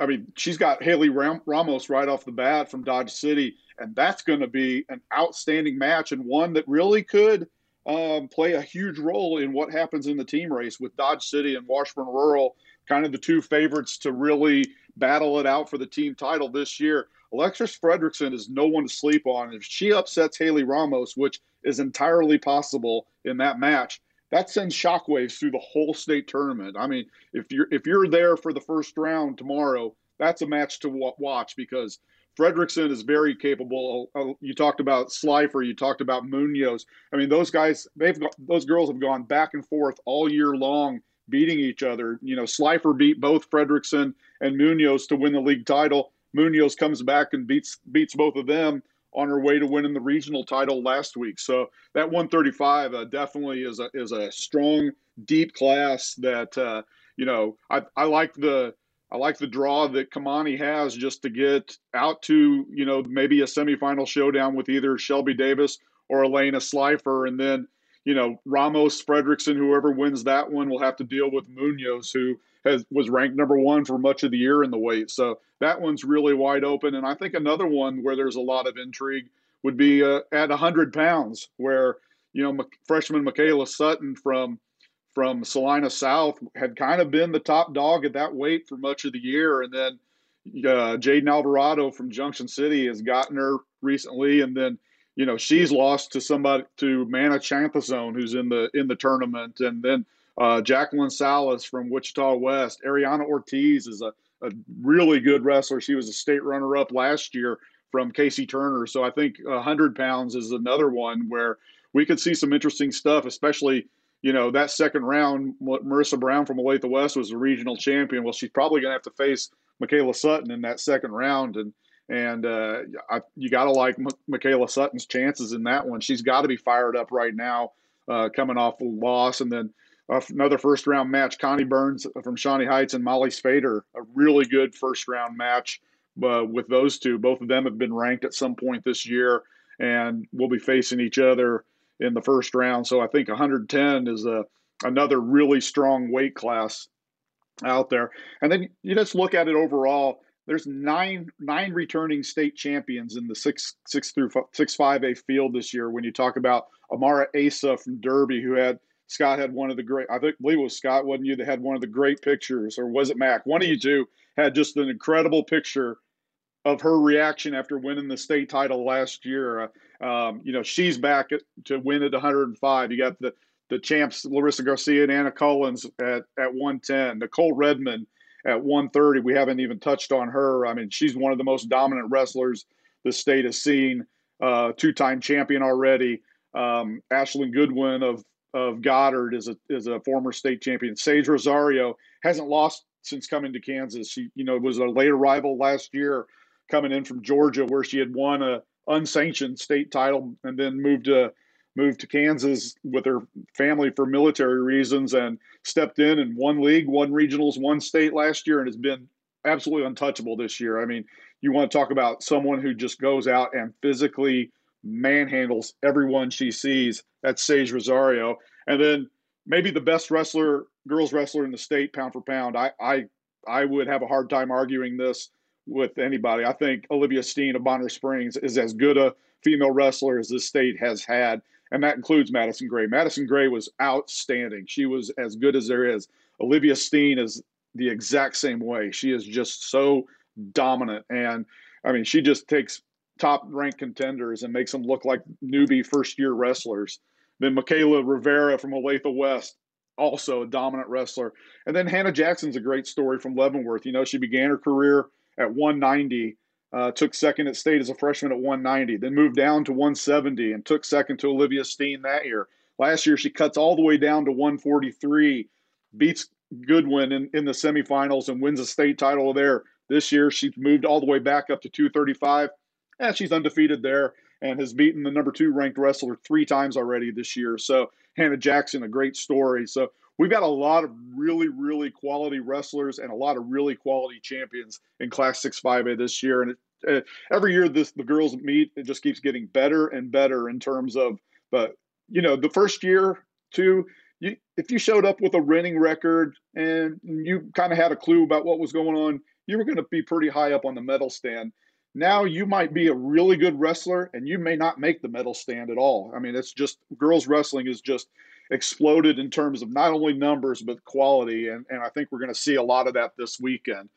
I mean, she's got Haley Ramos right off the bat from Dodge City. And that's going to be an outstanding match and one that really could um, play a huge role in what happens in the team race with Dodge City and Washburn Rural, kind of the two favorites to really battle it out for the team title this year. Alexis Fredrickson is no one to sleep on. If she upsets Haley Ramos, which is entirely possible in that match, that sends shockwaves through the whole state tournament. I mean, if you're if you're there for the first round tomorrow, that's a match to watch because Fredrickson is very capable. Uh, you talked about Slifer, you talked about Munoz. I mean, those guys, they've got, those girls have gone back and forth all year long beating each other. You know, Slifer beat both Fredrickson and Munoz to win the league title. Munoz comes back and beats beats both of them on her way to winning the regional title last week. So that 135 uh, definitely is a is a strong, deep class that uh, you know I, I like the I like the draw that Kamani has just to get out to you know maybe a semifinal showdown with either Shelby Davis or Elena Slifer, and then you know, Ramos, Fredrickson, whoever wins that one will have to deal with Munoz, who has was ranked number one for much of the year in the weight. So that one's really wide open. And I think another one where there's a lot of intrigue would be uh, at 100 pounds, where you know freshman Michaela Sutton from from Salina South had kind of been the top dog at that weight for much of the year, and then uh, Jaden Alvarado from Junction City has gotten her recently, and then you know she's lost to somebody to Mana Chanthazone who's in the in the tournament, and then uh, Jacqueline Salas from Wichita West. Ariana Ortiz is a, a really good wrestler. She was a state runner up last year from KC Turner. So I think 100 pounds is another one where we could see some interesting stuff, especially. You know, that second round, Marissa Brown from Olathe West was a regional champion. Well, she's probably going to have to face Michaela Sutton in that second round. And and uh, I, you got to like M- Michaela Sutton's chances in that one. She's got to be fired up right now, uh, coming off a loss. And then another first round match, Connie Burns from Shawnee Heights and Molly Spader, a really good first round match uh, with those two. Both of them have been ranked at some point this year and will be facing each other in the first round. So I think 110 is a another really strong weight class out there. And then you just look at it overall there's nine nine returning state champions in the six six through six five A field this year. When you talk about Amara Asa from Derby, who had Scott had one of the great I think believe it was Scott, wasn't you, that had one of the great pictures, or was it Mac? One of you two had just an incredible picture of her reaction after winning the state title last year. Uh, um, you know, she's back at, to win at 105. You got the the champs Larissa Garcia and Anna Collins at at 110. Nicole Redmond at 130. We haven't even touched on her. I mean, she's one of the most dominant wrestlers the state has seen. Uh, two-time champion already. Um, Ashlyn Goodwin of of Goddard is a is a former state champion. Sage Rosario hasn't lost since coming to Kansas. She you know was a late arrival last year, coming in from Georgia where she had won a unsanctioned state title and then moved to moved to Kansas with her family for military reasons and stepped in and won league, won regionals, won state last year, and has been absolutely untouchable this year. I mean, you want to talk about someone who just goes out and physically manhandles everyone she sees. That's Sage Rosario. And then maybe the best wrestler, girls wrestler in the state, pound for pound. I I I would have a hard time arguing this with anybody. I think Olivia Steen of Bonner Springs is as good a female wrestler as this state has had and that includes Madison Gray. Madison Gray was outstanding. She was as good as there is. Olivia Steen is the exact same way. She is just so dominant, and I mean, she just takes top ranked contenders and makes them look like newbie first year wrestlers. Then Michaela Rivera from Olathe West, also a dominant wrestler. And then Hannah Jackson's a great story from Leavenworth. You know, she began her career at 190 uh, took second at state as a freshman at 190, then moved down to 170 and took second to Olivia Steen that year. Last year, she cuts all the way down to 143, beats Goodwin in, in the semifinals and wins a state title there. This year, she's moved all the way back up to 235. And she's undefeated there and has beaten the number two ranked wrestler three times already this year. So, Hannah Jackson, a great story. So, we've got a lot of really, really quality wrestlers and a lot of really quality champions in Class 6 5A this year. And it, uh, every year this the girls meet, it just keeps getting better and better in terms of. But you know, the first year too, you if you showed up with a winning record and you kind of had a clue about what was going on, you were going to be pretty high up on the medal stand. Now you might be a really good wrestler and you may not make the medal stand at all. I mean, it's just girls wrestling is just exploded in terms of not only numbers but quality, and and I think we're going to see a lot of that this weekend.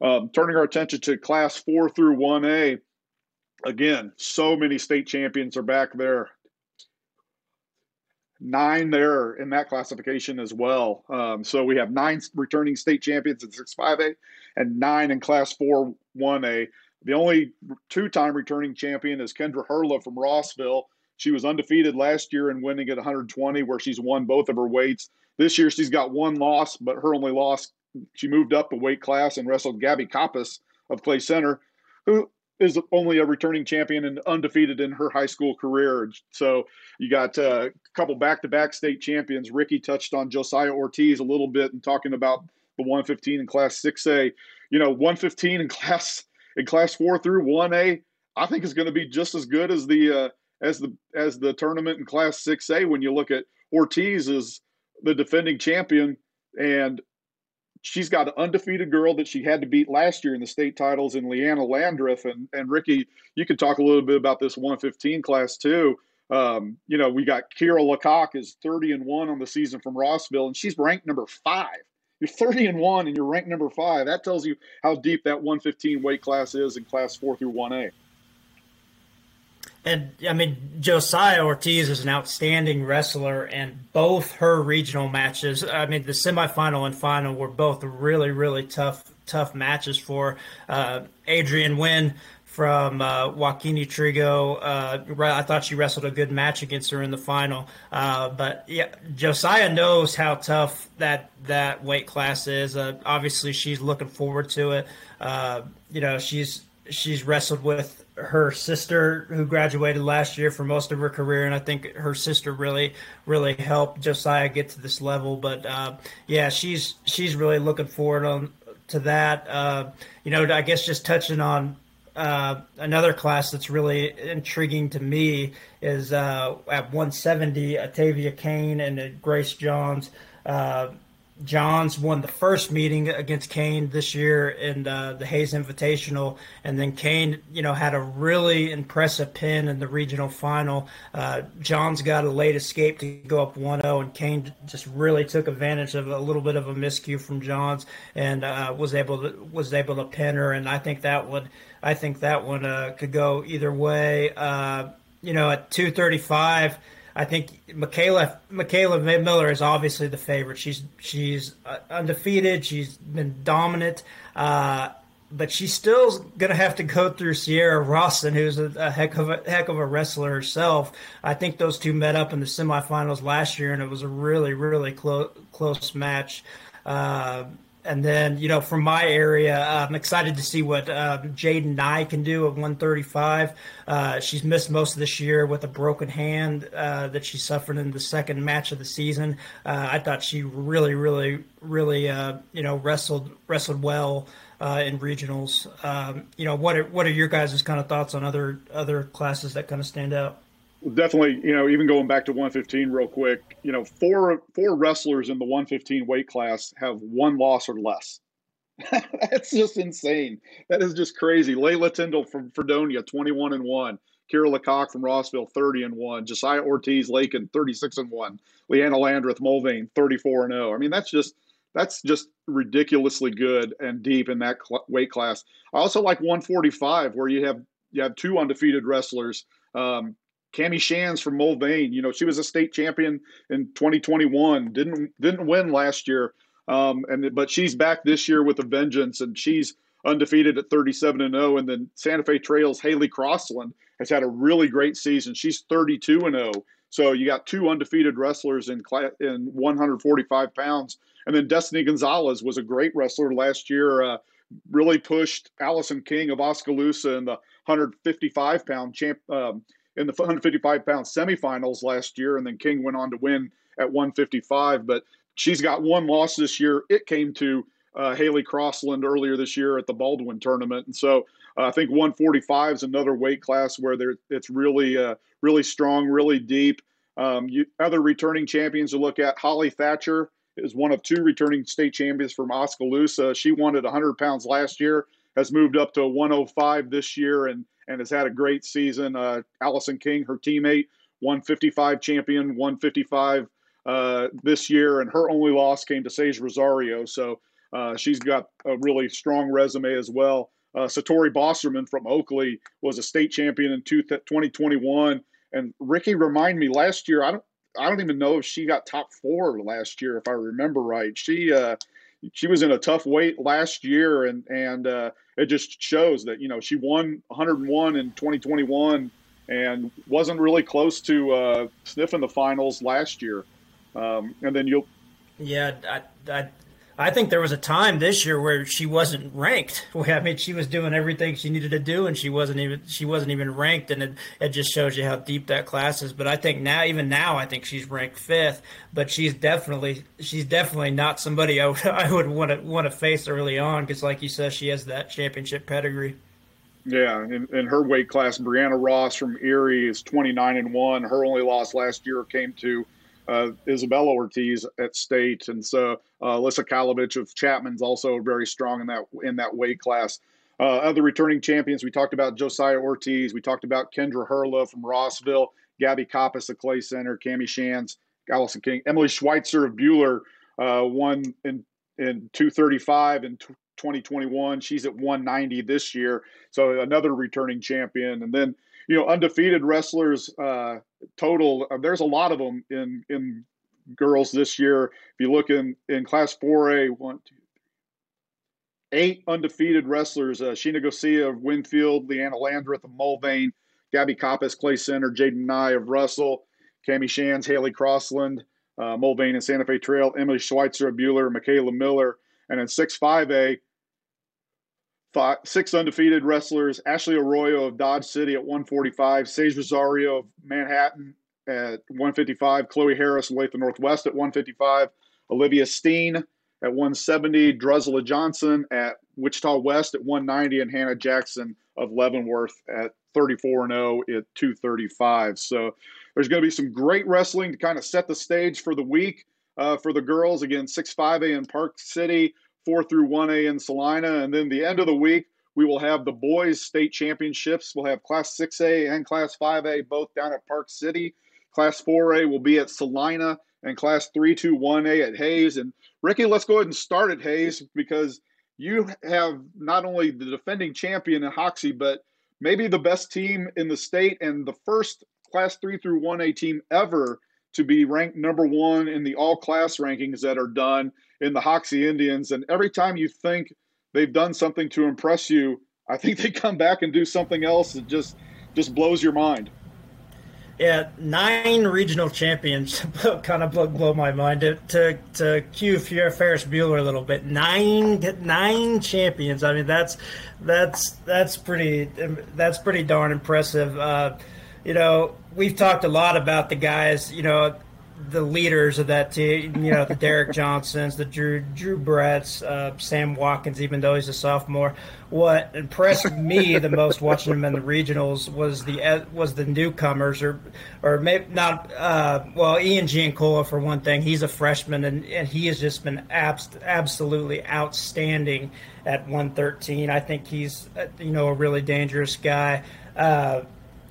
Um, turning our attention to Class 4 through 1A, again, so many state champions are back there. Nine there in that classification as well. Um, so we have nine returning state champions in 6-5A and nine in Class 4 1A. The only two time returning champion is Kendra Hurla from Rossville. She was undefeated last year and winning at 120, where she's won both of her weights. This year she's got one loss, but her only loss she moved up a weight class and wrestled Gabby Coppas of Clay Center, who is only a returning champion and undefeated in her high school career. So you got uh, a couple back-to-back state champions. Ricky touched on Josiah Ortiz a little bit and talking about the 115 in Class 6A. You know, 115 in *laughs* class in Class 4 through 1A, I think is going to be just as good as the uh, as the as the tournament in Class 6A when you look at Ortiz is the defending champion, and she's got an undefeated girl that she had to beat last year in the state titles in Leanna Landreth. And, and Ricky, you can talk a little bit about this 115 class too. Um, you know, we got Kira Lecoq is 30 and one on the season from Rossville, and she's ranked number five. You're 30 and one, and you're ranked number five. That tells you how deep that 115 weight class is in class four through 1A. And I mean, Josiah Ortiz is an outstanding wrestler, and both her regional matches, I mean, the semifinal and final were both really, really tough, tough matches for uh, Adrian Wynn from uh, Joaquini Trigo. Uh, I thought she wrestled a good match against her in the final. Uh, but yeah, Josiah knows how tough that that weight class is. Uh, obviously, she's looking forward to it. Uh, you know, she's she's wrestled with her sister who graduated last year for most of her career and i think her sister really really helped josiah get to this level but uh, yeah she's she's really looking forward on to that uh, you know i guess just touching on uh, another class that's really intriguing to me is uh, at 170 Atavia Kane and Grace Johns uh, Johns won the first meeting against Kane this year in uh, the Hays Invitational, and then Kane, you know, had a really impressive pin in the regional final. Uh, Johns got a late escape to go up 1-0, and Kane just really took advantage of a little bit of a miscue from Johns and uh, was able to was able to pin her. And I think that would I think that one uh, could go either way. Uh, you know, at 235. I think Michaela Michaela Miller is obviously the favorite. She's she's uh, undefeated. She's been dominant, uh, but she's still going to have to go through Sierra Rawson, who's a, a, heck of a heck of a wrestler herself. I think those two met up in the semifinals last year, and it was a really really close close match. Uh, and then, you know, from my area, I'm excited to see what um, Jaden Nye can do at 135. Uh, she's missed most of this year with a broken hand uh, that she suffered in the second match of the season. Uh, I thought she really, really, really, uh, you know, wrestled wrestled well uh, in regionals. Um, you know, what are what are your guys' kind of thoughts on other other classes that kind of stand out? Definitely, you know, even going back to 115 real quick, you know, four four wrestlers in the 115 weight class have one loss or less. *laughs* That's just insane. That is just crazy. Layla Tyndall from Fredonia, 21 and 1. Kira Lecoq from Rossville, 30 and 1. Josiah Ortiz Lakin, 36 and 1. Leanna Landreth Mulvane, 34 and 0. I mean, that's just that's just ridiculously good and deep in that cl- weight class. I also like 145 where you have you have two undefeated wrestlers. Um, Cami Shands from Mulvane, you know, she was a state champion in 2021. Didn't didn't win last year, um, and but she's back this year with a vengeance, and she's undefeated at 37 and 0. And then Santa Fe Trails Haley Crossland has had a really great season. She's 32 and 0. So you got two undefeated wrestlers in class, in 145 pounds, and then Destiny Gonzalez was a great wrestler last year. Uh, really pushed Allison King of Oskaloosa in the 155 pound champ. Um, in the 155 pound semifinals last year, and then King went on to win at 155. But she's got one loss this year. It came to uh, Haley Crossland earlier this year at the Baldwin tournament, and so uh, I think 145 is another weight class where there it's really uh, really strong, really deep. Um, you, other returning champions to look at: Holly Thatcher is one of two returning state champions from Oskaloosa. She won at 100 pounds last year, has moved up to 105 this year, and and has had a great season. Uh, Allison King, her teammate, 155 champion, 155 uh, this year, and her only loss came to Sage Rosario. So uh, she's got a really strong resume as well. Uh, Satori Bosserman from Oakley was a state champion in two, 2021. And Ricky, remind me, last year I don't I don't even know if she got top four last year, if I remember right. She uh, she was in a tough weight last year, and and uh, it just shows that you know she won 101 in 2021 and wasn't really close to uh, sniffing the finals last year. Um, and then you'll. Yeah, I, I I think there was a time this year where she wasn't ranked. *laughs* I mean, she was doing everything she needed to do, and she wasn't even she wasn't even ranked, and it, it just shows you how deep that class is. But I think now, even now, I think she's ranked fifth. But she's definitely she's definitely not somebody I would *laughs* I would want to want to face early on because, like you said, she has that championship pedigree. Yeah, in, in her weight class, Brianna Ross from Erie is 29 and one. Her only loss last year came to uh, Isabella Ortiz at state, and so uh, Alyssa Kalovich of Chapman's also very strong in that in that weight class. Uh, other returning champions, we talked about Josiah Ortiz, we talked about Kendra Herla from Rossville, Gabby Coppice of Clay Center, Cami Shans, Allison King, Emily Schweitzer of Buhler uh, won in in 235 in 2021. She's at 190 this year, so another returning champion. And then you know undefeated wrestlers uh, total. Uh, there's a lot of them in in girls this year. If you look in in class 4A, one, two, eight undefeated wrestlers: uh, Sheena Garcia of Winfield, Leanna Landreth of Mulvane, Gabby Coppice, Clay Center, Jaden Nye of Russell, Cami Shans, Haley Crossland, uh, Mulvane and Santa Fe Trail, Emily Schweitzer of Buhler, Michaela Miller, and in 6-5A, five, six undefeated wrestlers, Ashley Arroyo of Dodge City at 145, Sage Rosario of Manhattan at 155, Chloe Harris of Olathe Northwest at 155, Olivia Steen at 170, Drusilla Johnson at Wichita West at 190, and Hannah Jackson of Leavenworth at 34 0 at 235. So there's going to be some great wrestling to kind of set the stage for the week uh, for the girls. Again, 6 5A in Park City, 4 through 1A in Salina. And then the end of the week, we will have the boys' state championships. We'll have Class 6A and Class 5A both down at Park City. Class 4A will be at Salina, and Class 321A at Hays. And Ricky, let's go ahead and start at Hays because you have not only the defending champion in Hoxie, but maybe the best team in the state and the first Class 3 through 1A team ever to be ranked number one in the all class rankings that are done in the Hoxie Indians. And every time you think they've done something to impress you, I think they come back and do something else that just just blows your mind. Yeah, nine regional champions *laughs* kind of blow, blow my mind. To to, to cue Ferris Bueller a little bit, nine nine champions. I mean, that's that's that's pretty that's pretty darn impressive. Uh, you know, we've talked a lot about the guys. You know, the leaders of that team, you know, the Derek Johnsons, the Drew Drew Bretts, uh, Sam Watkins, even though he's a sophomore. What impressed me the most watching him in the regionals was the uh, was the newcomers, or or maybe not. Uh, well, Ian Giancola for one thing, he's a freshman, and, and he has just been abs- absolutely outstanding at 113. I think he's uh, you know a really dangerous guy. Uh,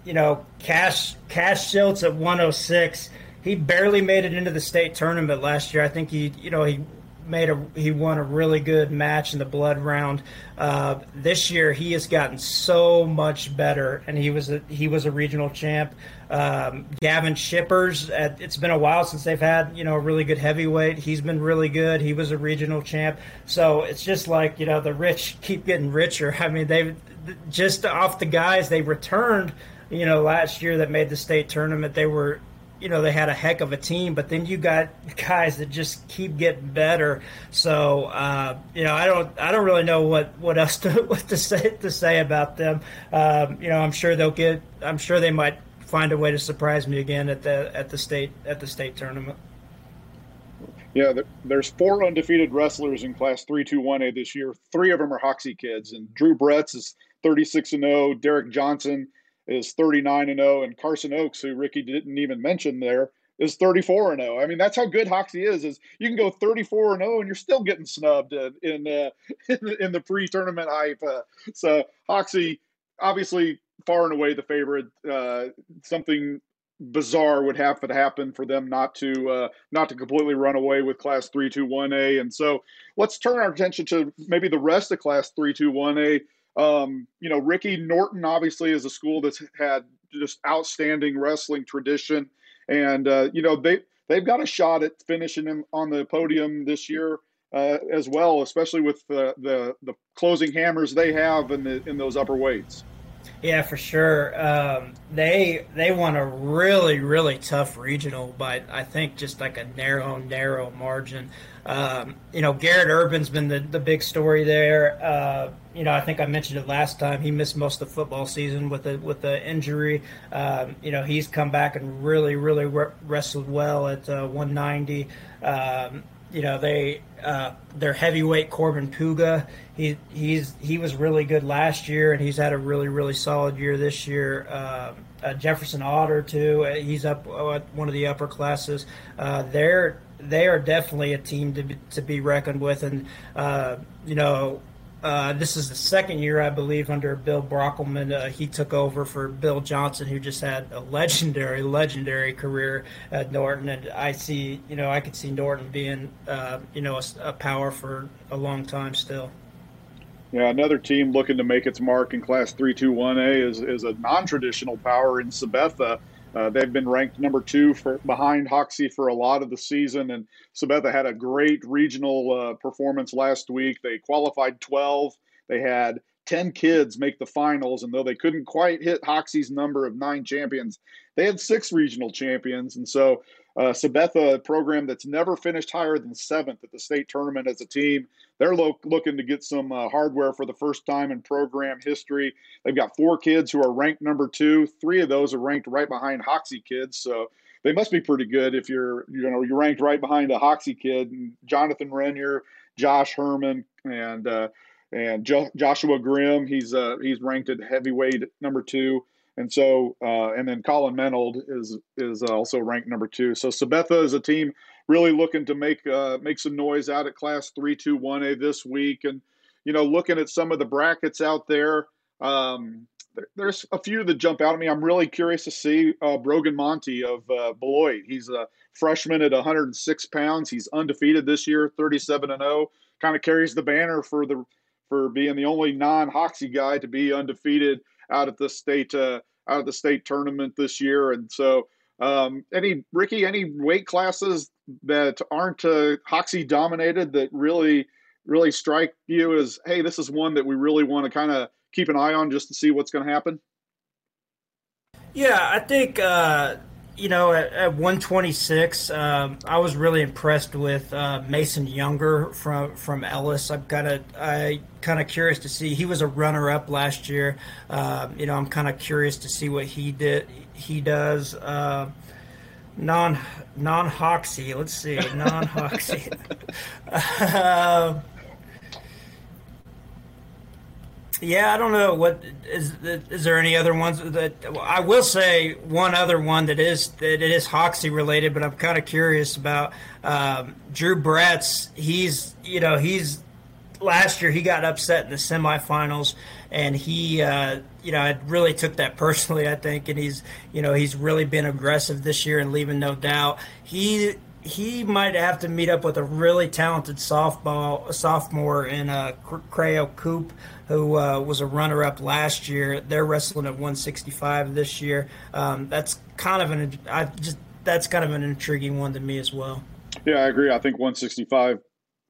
you know, Cash Cash Schiltz at 106 he barely made it into the state tournament last year. I think he, you know, he made a he won a really good match in the blood round. Uh, this year he has gotten so much better, and he was a, he was a regional champ. Um, Gavin Shippers, at, it's been a while since they've had you know a really good heavyweight. He's been really good. He was a regional champ. So it's just like you know the rich keep getting richer. *laughs* I mean they just off the guys they returned. You know, last year that made the state tournament, they were you know they had a heck of a team, but then you got *laughs* guys that just keep getting better. So uh, you know I don't I don't really know what, what else *laughs* to what to say to say about them. Um, you know I'm sure they'll get I'm sure they might find a way to surprise me again at the at the state at the state tournament. Yeah, there's four undefeated wrestlers in Class 321A this year. Three of them are Hoxie kids, and Drew Bretts is 36 and 0. Derek Johnson is 39 and 0, and Carson Oaks, who Ricky didn't even mention there, is 34 and 0. I mean, that's how good Hoxie is. Is you can go 34 and 0, and you're still getting snubbed in in, uh, *laughs* in the pre-tournament hype. Uh, so Hoxie, obviously, far and away the favorite. Uh, something bizarre would have to happen for them not to uh, not to completely run away with class 321A and so let's turn our attention to maybe the rest of class 321A um, you know, Ricky Norton obviously is a school that's had just outstanding wrestling tradition, and uh, you know they they've got a shot at finishing him on the podium this year uh, as well, especially with the, the the closing hammers they have in the in those upper weights. Yeah, for sure. Um, they they won a really really tough regional, but I think just like a narrow narrow margin. Um, you know, Garrett Urban's been the, the big story there. Uh, you know, I think I mentioned it last time. He missed most of the football season with a with the injury. Um, you know, he's come back and really, really re- wrestled well at uh, 190. Um, you know, they uh, their heavyweight Corbin Puga. He he's he was really good last year, and he's had a really, really solid year this year. Um, uh, Jefferson Otter too. Uh, he's up uh, one of the upper classes. Uh, they're they are definitely a team to be, to be reckoned with, and uh, you know. Uh, this is the second year, I believe, under Bill Brockelman. Uh, he took over for Bill Johnson, who just had a legendary, legendary career at Norton. And I see, you know, I could see Norton being, uh, you know, a, a, power for a long time still. Yeah, another team looking to make its mark in Class 321A is, is a non traditional power in Sabetha. Uh, they've been ranked number two for behind Hoxie for a lot of the season, and Sabetha had a great regional uh, performance last week. They qualified 12. They had 10 kids make the finals, and though they couldn't quite hit Hoxie's number of nine champions, they had six regional champions. And so, uh, Sabetha, a program that's never finished higher than seventh at the state tournament as a team, they're lo- looking to get some uh, hardware for the first time in program history. They've got four kids who are ranked number two. Three of those are ranked right behind Hoxie kids. So they must be pretty good if you're, you know, you're ranked right behind a Hoxie kid. And Jonathan Renier, Josh Herman, and uh, and jo- Joshua Grimm. He's uh, he's ranked at heavyweight number two. And so, uh, and then Colin Menold is is also ranked number two. So Sabetha is a team really looking to make uh, make some noise out at Class Three Two One A this week, and you know, looking at some of the brackets out there. Um, there, there's a few that jump out at me. I'm really curious to see uh, Brogan Monty of uh, Beloit. He's a freshman at 106 pounds. He's undefeated this year, 37 and 0. Kind of carries the banner for the for being the only non-Hoxie guy to be undefeated out at the state uh, out of the state tournament this year. And so, um, any Ricky, any weight classes that aren't uh, Hoxie dominated that really really strike you as hey, this is one that we really want to kind of keep an eye on just to see what's going to happen? Yeah, I think uh, you know, at, at 126, um, I was really impressed with uh, Mason Younger from from Ellis. I'm kind of I kind of curious to see. He was a runner up last year. Uh, you know, I'm kind of curious to see what he did. He does. Uh, non non Hoxie. Let's see, non Hoxie. *laughs* Uh, yeah, I don't know what is. Is there any other ones that I will say? One other one that is that it is Hoxie related, but I'm kind of curious about um, Drew Bretz. He's you know he's last year he got upset in the semifinals, and he uh, you know I really took that *laughs* personally. I think, and he's you know he's really been aggressive this year and leaving no doubt. He he might have to meet up with a really talented softball sophomore in uh, Creo Coop, who uh, was a runner-up last year. They're wrestling at 165 this year. Um, that's kind of an I just that's kind of an intriguing one to me as well. Yeah, I agree. I think 165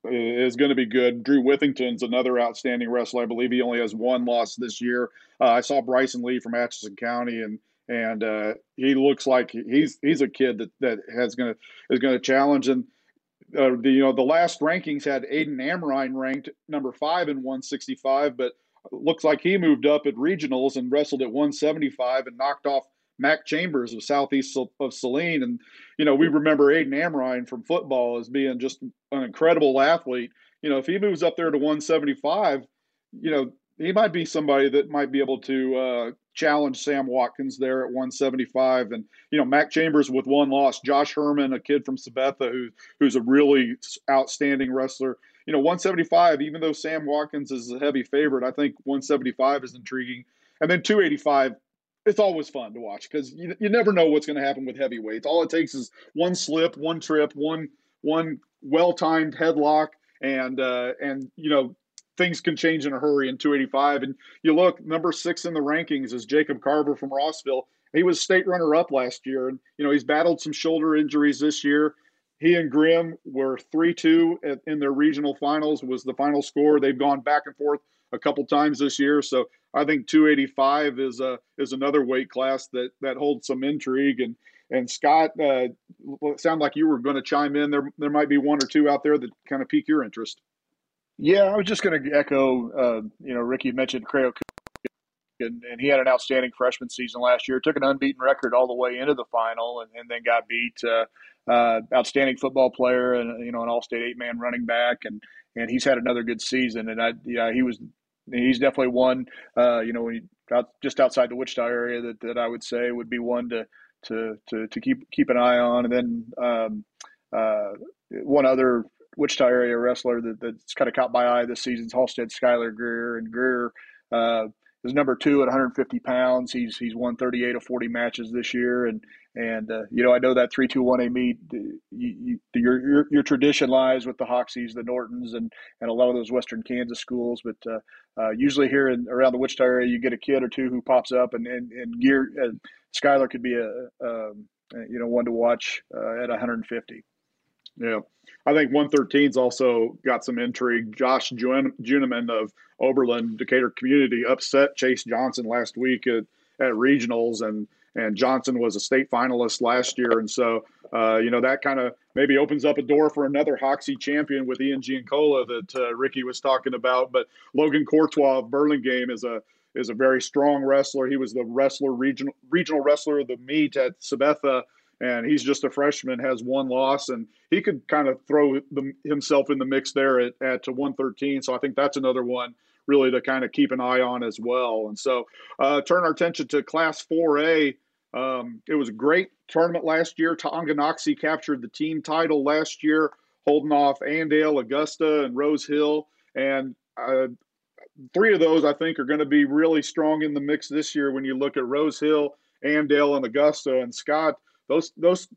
is going to be good. Drew Withington's another outstanding wrestler. I believe he only has one loss this year. Uh, I saw Bryson Lee from Atchison County, and and uh, he looks like he's he's a kid that that has going to is going to challenge. And uh, the you know the last rankings had Aiden Amrine ranked number five in 165, but looks like he moved up at regionals and wrestled at 175 and knocked off Mac Chambers of Southeast of Saline. And you know we remember Aiden Amrine from football as being just an incredible athlete. You know if he moves up there to 175, you know he might be somebody that might be able to uh, challenge Sam Watkins there at 175. And, you know, Mac Chambers with one loss, Josh Herman, a kid from Sabetha who, who's a really outstanding wrestler. You know, 175, even though Sam Watkins is a heavy favorite, I think 175 is intriguing. And then 285, it's always fun to watch because you, you never know what's going to happen with heavyweights. All it takes is one slip, one trip, one one well timed headlock, and uh, and you know things can change in a hurry in 285. And you look, number six in the rankings is Jacob Carver from Rossville. He was state runner up last year, and you know he's battled some shoulder injuries this year. He and Grimm were three two in their regional finals. Was the final score? They've gone back and forth a couple times this year, so I think 285 is a is another weight class that that holds some intrigue. And and Scott, uh, it sounded like you were going to chime in. There there might be one or two out there that kind of pique your interest. Yeah, I was just going to echo. Uh, you know, Ricky mentioned Creo, and, and, he had an outstanding freshman season last year. Took an unbeaten record all the way into the final, and, and then got beat. Uh, uh, outstanding football player, and you know, an all-state eight-man running back, and and he's had another good season. And I, yeah, he was. He's definitely one. Uh, you know, when just outside the Wichita area that, that I would say would be one to to to, to keep keep an eye on. And then um, uh, one other Wichita area wrestler that, that's kind of caught my eye this season is Halstead Skylar Greer, and Greer uh, is number two at 150 pounds. He's he's won 38 of 40 matches this year, and and uh, you know I know that three two one A meet. You, you, your, your your tradition lies with the Hoxies, the Nortons, and and a lot of those Western Kansas schools. But uh, uh, usually here in around the Wichita area, you get a kid or two who pops up, and and, and Greer. Uh, Skylar could be a, a, um, you know one to watch uh, at 150. Yeah. I think 113's also got some intrigue. Josh Juneman of Oberlin Decatur Community upset Chase Johnson last week at, at regionals, and and Johnson was a state finalist last year, and so uh, you know that kind of maybe opens up a door for another Hoxie champion with Ian Giancola that uh, Ricky was talking about. But Logan Courtois of Burlingame is a is a very strong wrestler. He was the wrestler regional regional wrestler of the meet at Sabetha and he's just a freshman, has one loss, and he could kind of throw the, himself in the mix there at, at 113. So I think that's another one really to kind of keep an eye on as well. And so uh, turn our attention to Class 4A. Um, it was a great tournament last year. Tonganoxie captured the team title last year, holding off Andale, Augusta, and Rose Hill. And uh, three of those, I think, are going to be really strong in the mix this year when you look at Rose Hill, Andale, and Augusta. And Scott, those those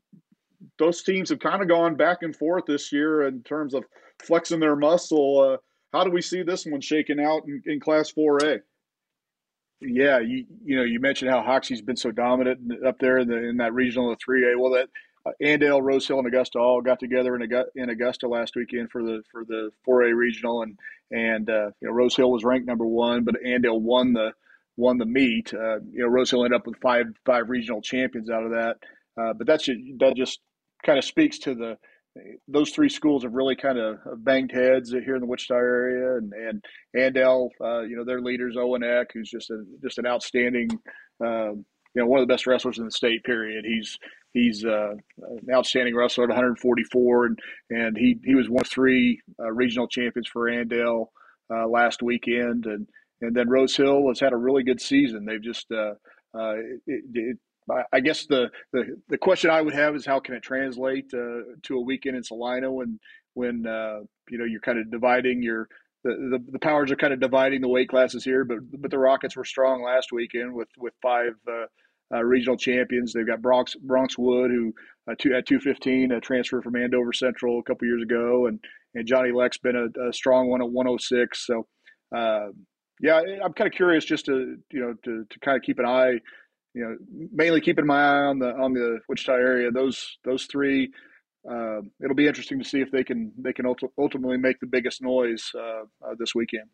those teams have kind of gone back and forth this year in terms of flexing their muscle. Uh, how do we see this one shaking out in, in Class 4A? Yeah, you you know you mentioned how Hoxie's been so dominant up there in, the, in that regional of 3A. Well, that uh, Andale, Rose Hill, and Augusta all got together in Augusta, in Augusta last weekend for the for the 4A regional, and and uh, you know Rose Hill was ranked number one, but Andale won the won the meet. Uh, you know Rose Hill ended up with five five regional champions out of that. Uh, but that's that just kind of speaks to the those three schools have really kind of banged heads here in the Wichita area, and and Andale, uh, you know, their leaders Owen Eck, who's just a just an outstanding, uh, you know, one of the best wrestlers in the state. Period. He's he's uh, an outstanding wrestler at 144, and and he he was one of three uh, regional champions for Andale uh, last weekend, and and then Rose Hill has had a really good season. They've just it, it, I guess the, the, the question I would have is how can it translate uh, to a weekend in Salina when when uh, you know you're kind of dividing your the, the, the powers are kind of dividing the weight classes here, but but the Rockets were strong last weekend with with five uh, uh regional champions. They've got Bronx Bronx Wood who uh, two, at two fifteen a transfer from Andover Central a couple years ago, and and Johnny Leck's been a, a strong one at one hundred six. So. Uh, yeah, I'm kind of curious just to you know to, to kind of keep an eye you know, mainly keeping my eye on the on the Wichita area. Those those three, uh, it'll be interesting to see if they can they can ultimately make the biggest noise uh, uh, this weekend.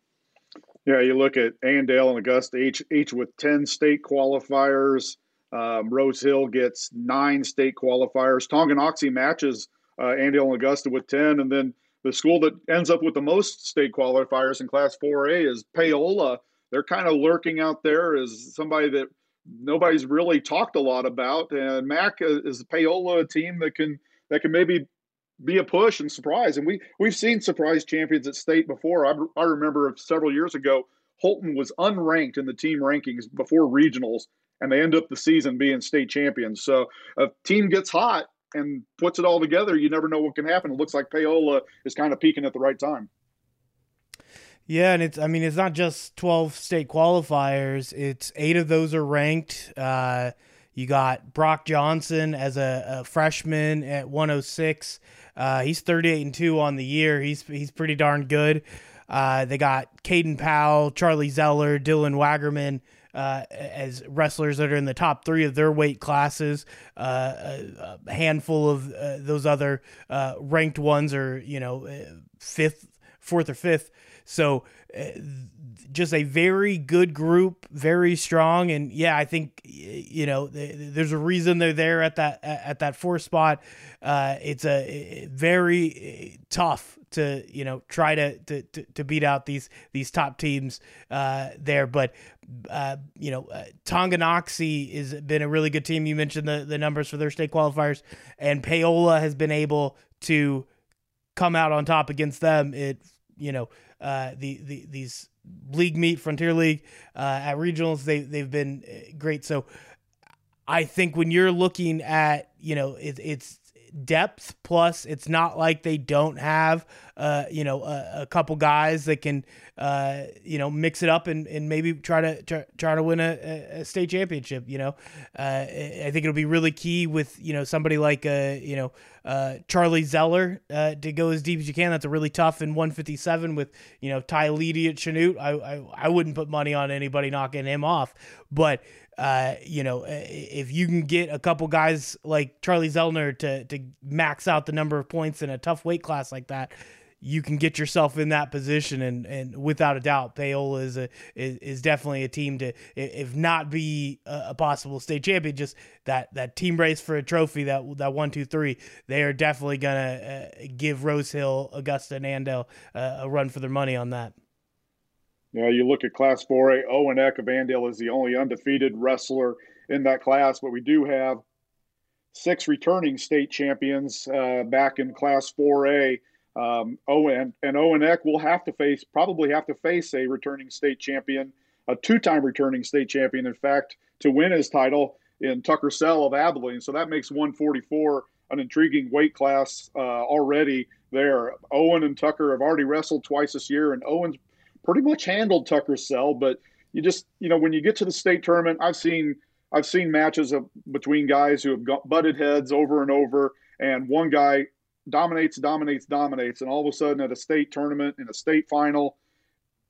Yeah, you look at Andale and Augusta, each each with ten state qualifiers. Um, Rose Hill gets nine state qualifiers. Tonganoxie matches uh, Andale and Augusta with ten, and then the school that ends up with the most state qualifiers in Class 4A is Paola. They're kind of lurking out there as somebody that nobody's really talked a lot about. And Mac is a team that can that can maybe be a push and surprise. And we we've seen surprise champions at state before. I, I remember several years ago, Holton was unranked in the team rankings before regionals, and they end up the season being state champions. So a team gets hot and puts it all together, you never know what can happen. It looks like Paola is kind of peaking at the right time. Yeah, and it's I mean it's not just 12 state qualifiers, it's 8 of those are ranked. Uh, you got Brock Johnson as a, a freshman at 106. Uh, he's 38 and 2 on the year. He's he's pretty darn good. Uh, they got Caden Powell, Charlie Zeller, Dylan Wagerman uh, as wrestlers that are in the top three of their weight classes. Uh, a, a, handful of uh, those other uh, ranked ones are, you know, uh, fifth, fourth or fifth. So uh, just a very good group, very strong, and yeah, I think you know there's a reason they're there at that at that fourth spot. Uh, it's a very uh, tough to you know try to to, to beat out these these top teams uh, there, but uh, you know uh, Tonganoxie has been a really good team. You mentioned the the numbers for their state qualifiers, and Paola has been able to come out on top against them. It you know uh, the, the these league meet, Frontier League, uh, at regionals. They they've been uh, great. So I think when you're looking at you know it, it's depth plus it's not like they don't have uh you know a, a couple guys that can uh you know mix it up and, and maybe try to try, try to win a, a state championship you know? Uh i think it'll be really key with you know somebody like uh you know uh charlie zeller uh to go as deep as you can. That's a really tough in 157 with you know ty Leedy at chanute. I, I i wouldn't put money on anybody knocking him off. But uh, you know, if you can get a couple guys like Charlie Zeller to to max out the number of points in a tough weight class like that, you can get yourself in that position. And, and without a doubt, Paola is a is, is definitely a team to if not be a, a, possible state champion, just that that team race for a trophy that that one two three. They are definitely gonna uh, give Rose Hill, Augusta, and Andale uh, a run for their money on that. You know, you look at Class 4A, Owen Eck of Andale is the only undefeated wrestler in that class, but we do have six returning state champions uh, back in Class 4A. Um, Owen and Owen Eck will have to face, probably have to face a returning state champion, a two-time returning state champion, in fact, to win his title in Tucker Sell of Abilene. So that makes 144 an intriguing weight class uh, already there. Owen and Tucker have already wrestled twice this year, and Owen's pretty much handled Tucker Sell, but you just you know when you get to the state tournament, I've seen I've seen matches of between guys who have got butted heads over and over, and one guy dominates, dominates, dominates, and all of a sudden at a state tournament in a state final,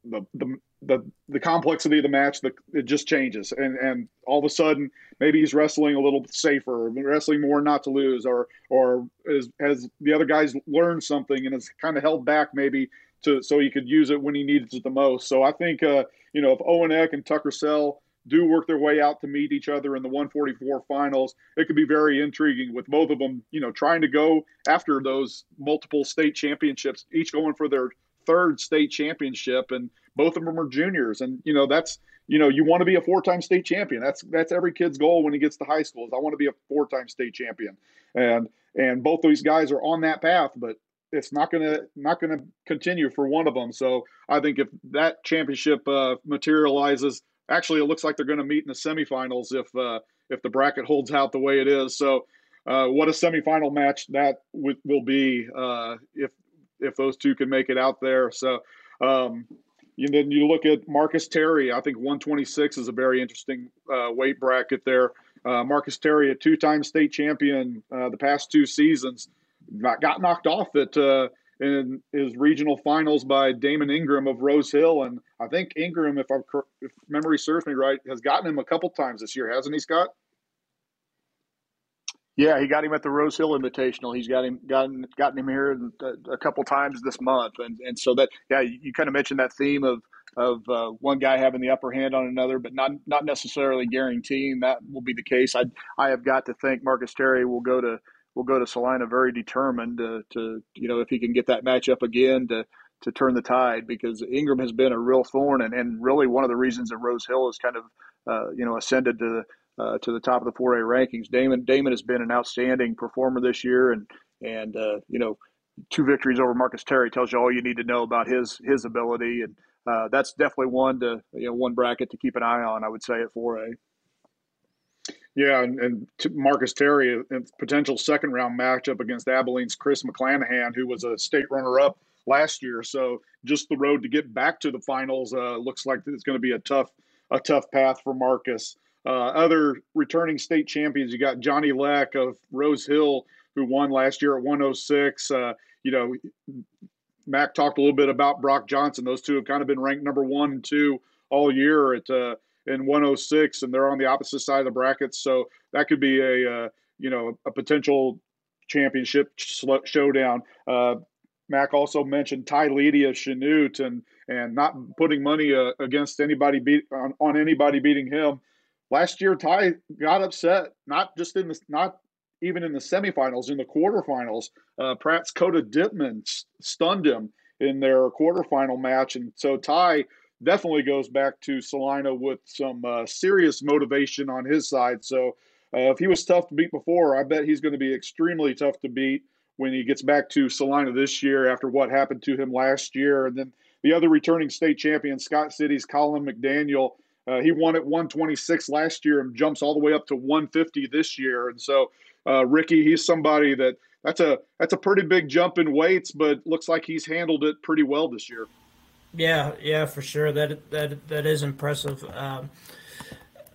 the the the, the complexity of the match the, it just changes, and and all of a sudden maybe he's wrestling a little safer, wrestling more not to lose, or or is, has the other guys learned something and is kind of held back maybe to so he could use it when he needed it the most. So I think uh, you know if Owen Eck and Tucker Sell do work their way out to meet each other in the 144 finals, it could be very intriguing with both of them, you know, trying to go after those multiple state championships, each going for their third state championship, and both of them are juniors, and you know that's you know you want to be a four-time state champion. That's that's every kid's goal when he gets to high school. Is I want to be a four-time state champion, and and both these guys are on that path, but it's not going to not to continue for one of them. So I think if that championship uh, materializes, actually, it looks like they're going to meet in the semifinals if uh, if the bracket holds out the way it is. So uh, what a semifinal match that w- will be uh, if if those two can make it out there. So. Um, you then you look at Marcus Terry. I think 126 is a very interesting uh, weight bracket there. Uh, Marcus Terry, a two-time state champion the past two seasons got knocked off at uh, in his regional finals by Damon Ingram of Rose Hill, and I think Ingram, if, if memory serves me right, has gotten him a couple times this year, hasn't he, Scott? Yeah, he got him at the Rose Hill Invitational. He's got him gotten gotten him here a, a couple times this month, and and so that yeah, you, you kind of mentioned that theme of of uh, one guy having the upper hand on another, but not not necessarily guaranteeing that will be the case. I I have got to think Marcus Terry will go to will go to Salina very determined to, to you know if he can get that matchup again to to turn the tide because Ingram has been a real thorn and, and really one of the reasons that Rose Hill has kind of uh, you know ascended to uh, to the top of the 4A rankings. Damon Damon has been an outstanding performer this year and and uh, you know two victories over Marcus Terry tells you all you need to know about his his ability and uh, that's definitely one to you know one bracket to keep an eye on. I would say at 4A. Yeah, and, and Marcus Terry, a potential second round matchup against Abilene's Chris McClanahan, who was a state runner up last year. So just the road to get back to the finals uh, looks like it's going to be a tough a tough path for Marcus. Uh, other returning state champions, you got Johnny Leck of Rose Hill, who won last year at 106. Uh, you know, Mac talked a little bit about Brock Johnson. Those two have kind of been ranked number one and two all year at in 106, and they're on the opposite side of the brackets. So that could be a uh, you know a potential championship showdown. Uh, Mac also mentioned Ty Leedy of Chanute and and not putting money uh, against anybody beat on, on anybody beating him. Last year, Ty got upset, not just in the not even in the semifinals, in the quarterfinals. Uh, Pratt's Coda Dittman stunned him in their quarterfinal match, and so Ty definitely goes back to Salina with some uh, serious motivation on his side. So uh, if he was tough to beat before, I bet he's going to be extremely tough to beat when he gets back to Salina this year after what happened to him last year. And then the other returning state champion, Scott City's Colin McDaniel. Uh, he won at 126 last year and jumps all the way up to 150 this year. And so, uh, Ricky, he's somebody that that's a that's a pretty big jump in weights, but looks like he's handled it pretty well this year. Yeah, yeah, for sure. That that that is impressive. Um,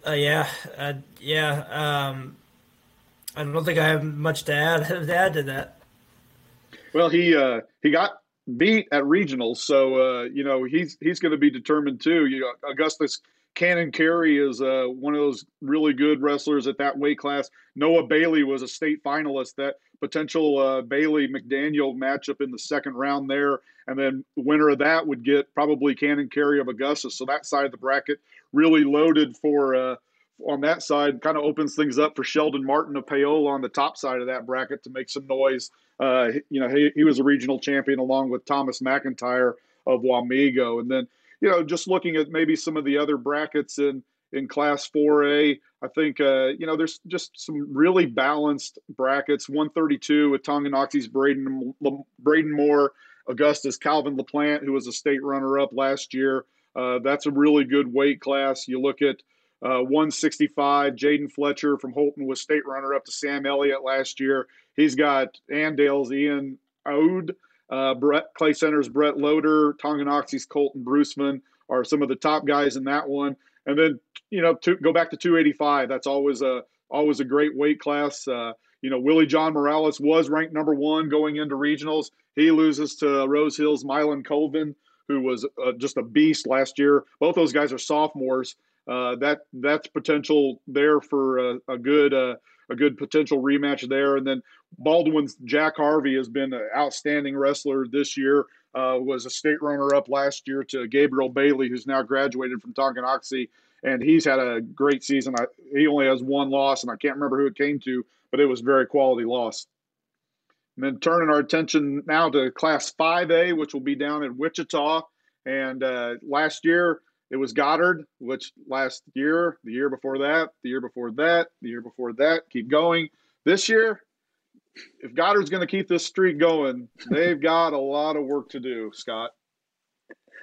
uh, yeah, uh, yeah. Um, I don't think I have much to add *laughs* to add to that. Well, he uh, he got beat at regionals, so uh, you know he's he's going to be determined too. You know, Augusta's Cannon Carey is uh, one of those really good wrestlers at that weight class. Noah Bailey was a state finalist. That potential uh, Bailey McDaniel matchup in the second round there, and then the winner of that would get probably Cannon Carey of Augusta. So that side of the bracket really loaded for uh, on that side. Kind of opens things up for Sheldon Martin of Paola on the top side of that bracket to make some noise. Uh, you know, he, he was a regional champion along with Thomas McIntyre of Wamego, and then you know, just looking at maybe some of the other brackets in in Class 4A, I think uh, you know there's just some really balanced brackets. 132 with Tonganoxie's Braden Braden Moore, Augusta's Calvin LaPlante, who was a state runner-up last year. Uh, that's a really good weight class. You look at uh, 165, Jaden Fletcher from Holton was state runner-up to Sam Elliott last year. He's got Andale's Ian Ode uh, Brett Clay Center's Brett Loader, Tonganoxie's Colton Bruceman are some of the top guys in that one. And then you know to go back to 285, that's always a always a great weight class. Uh, you know Willie John Morales was ranked number one going into regionals. He loses to Rose Hills Mylan Colvin, who was uh, just a beast last year. Both those guys are sophomores. Uh, that that's potential there for a, a good uh, a good potential rematch there. And then Baldwin's Jack Harvey has been an outstanding wrestler this year. Uh, was a state runner-up last year to Gabriel Bailey, who's now graduated from Tonganoxie, and he's had a great season. I, he only has one loss, and I can't remember who it came to, but it was very quality loss. And then turning our attention now to Class 5A, which will be down in Wichita. And uh, last year, it was Goddard, which last year, the year before that, the year before that, the year before that, keep going. This year, if Goddard's going to keep this streak going, they've got a lot of work to do, Scott.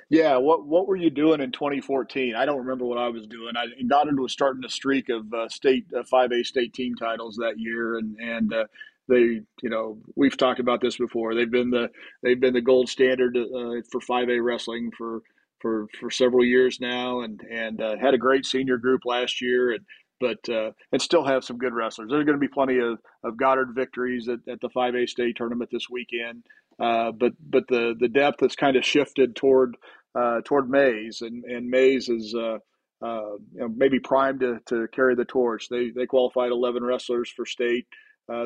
Yeah, what what were you doing in 2014? I don't remember what I was doing. I, Goddard was starting a streak of uh, state uh, 5A state team titles that year, and and uh, they, you know, we've talked about this before. They've been the they've been the gold standard uh, for 5A wrestling for for for several years now, and and uh, had a great senior group last year, and but uh, and still have some good wrestlers. There's going to be plenty of, of Goddard victories at, at the 5A state tournament this weekend, uh, but but the the depth has kind of shifted toward uh, toward Maize, and and Maize is. Uh, uh, you know, maybe primed to, to carry the torch. They they qualified 11 wrestlers for state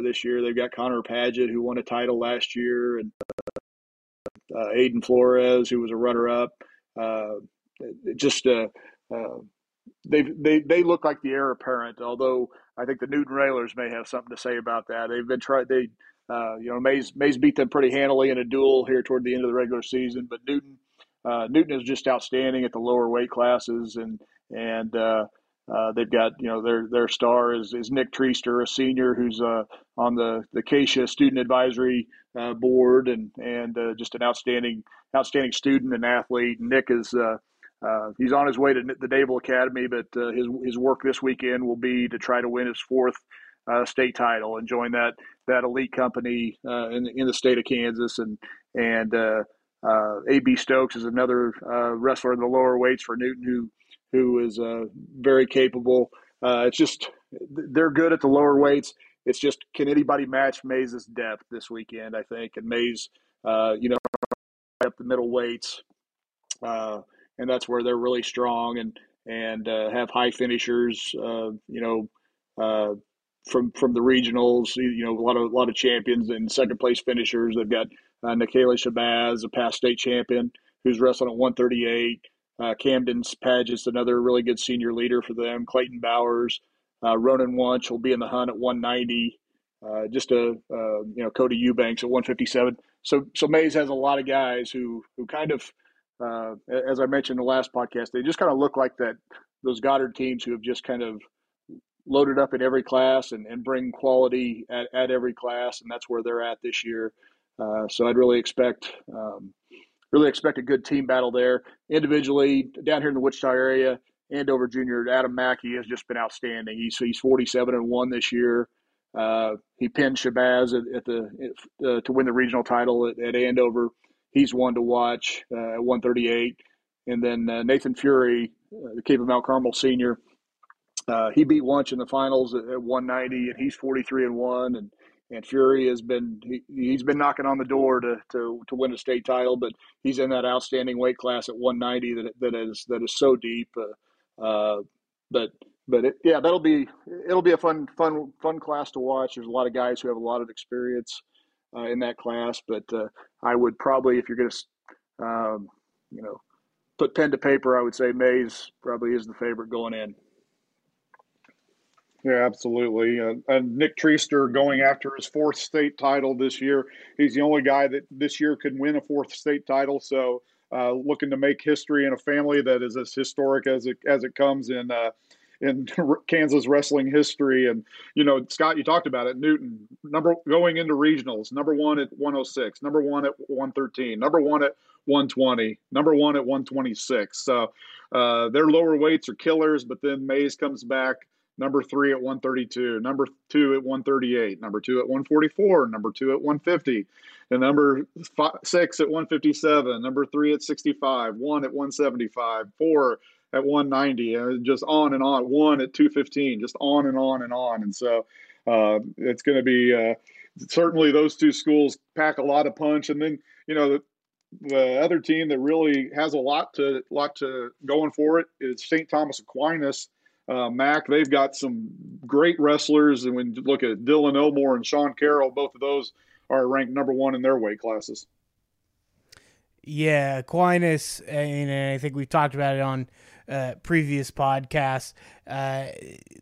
this year. They've got Connor Paget, who won a title last year, and Aiden Flores, who was a runner-up. Uh, just uh, uh, they they they look like the heir apparent. Although I think the Newton Railers may have something to say about that. They've been trying. They uh, you know Mays Maize beat them pretty handily in a duel here toward the end of the regular season, but Newton uh, Newton is just outstanding at the lower weight classes, and and uh, uh, they've got you know their their star is, is Nick Treaster, a senior who's uh, on the the KSHSAA student advisory uh, board, and and uh, just an outstanding outstanding student and athlete. Nick is uh, uh, he's on his way to the Naval Academy, but his his work this weekend will be to try to win his fourth state title and join that that elite company in in the state of Kansas, and and AB Stokes is another wrestler in the lower weights for Newton who who is uh, very capable. Uh, it's just they're good at the lower weights. It's just can anybody match Maize's depth this weekend? I think, and Maize, uh, you know, up the middle weights, uh, and that's where they're really strong and and uh, have high finishers. Uh, you know, from from the regionals, you know, a lot of a lot of champions and second place finishers. They've got uh, Nikayla Shabazz, a past state champion, who's wrestling at 138. Uh, Camden Paget's another really good senior leader for them. Clayton Bowers, uh, Ronan Wunsch will be in the hunt at 190. Uh, just a uh, you know Cody Eubanks at 157. So so Maize has a lot of guys who who kind of uh, as I mentioned in the last podcast, they just kind of look like that those Goddard teams who have just kind of loaded up in every class and, and bring quality at, at every class, and that's where they're at this year. Uh, so I'd really expect um, really expect a good team battle there. Individually, down here in the Wichita area, Andover Junior Adam Mackey has just been outstanding. He's he's 47 and one this year. Uh, he pinned Shabazz at, at the uh, to win the regional title at, at Andover. He's one to watch uh, at 138. And then uh, Nathan Fury, uh, the Kapaun Mount Carmel senior, uh, he beat Wunsch in the finals at, at 190, and he's 43 and one. And and Fury has been he, has been knocking on the door to, to to win a state title, but he's in that outstanding weight class at 190 that that is that is so deep. Uh, uh, but but it, yeah, that'll be it'll be a fun fun fun class to watch. There's a lot of guys who have a lot of experience uh, in that class, but uh, I would probably if you're going to um, you know put pen to paper, I would say Maize probably is the favorite going in. Yeah, absolutely. Uh, and Nick Treaster going after his fourth state title this year. He's the only guy that this year could win a fourth state title. So uh, looking to make history in a family that is as historic as it as it comes in uh, in *laughs* Kansas wrestling history. And you know, Scott, you talked about it. Newton number going into regionals, number one at 106, number one at 113, number one at 120, number one at 126. So uh, their lower weights are killers. But then Maize comes back number three at 132, number two at 138, number two at 144, number two at 150, and number five, six at 157, number three at 65, one at 175, four at 190, and just on and on, one at 215, just on and on and on. And so uh, it's going to be uh, certainly those two schools pack a lot of punch. And then, you know, the, the other team that really has a lot to lot to going for it is St. Thomas Aquinas uh, Mac. They've got some great wrestlers, and when you look at Dylan Elmore and Sean Carroll, both of those are ranked number one in their weight classes. Yeah, Aquinas, and I think we've talked about it on uh, previous podcasts. Uh,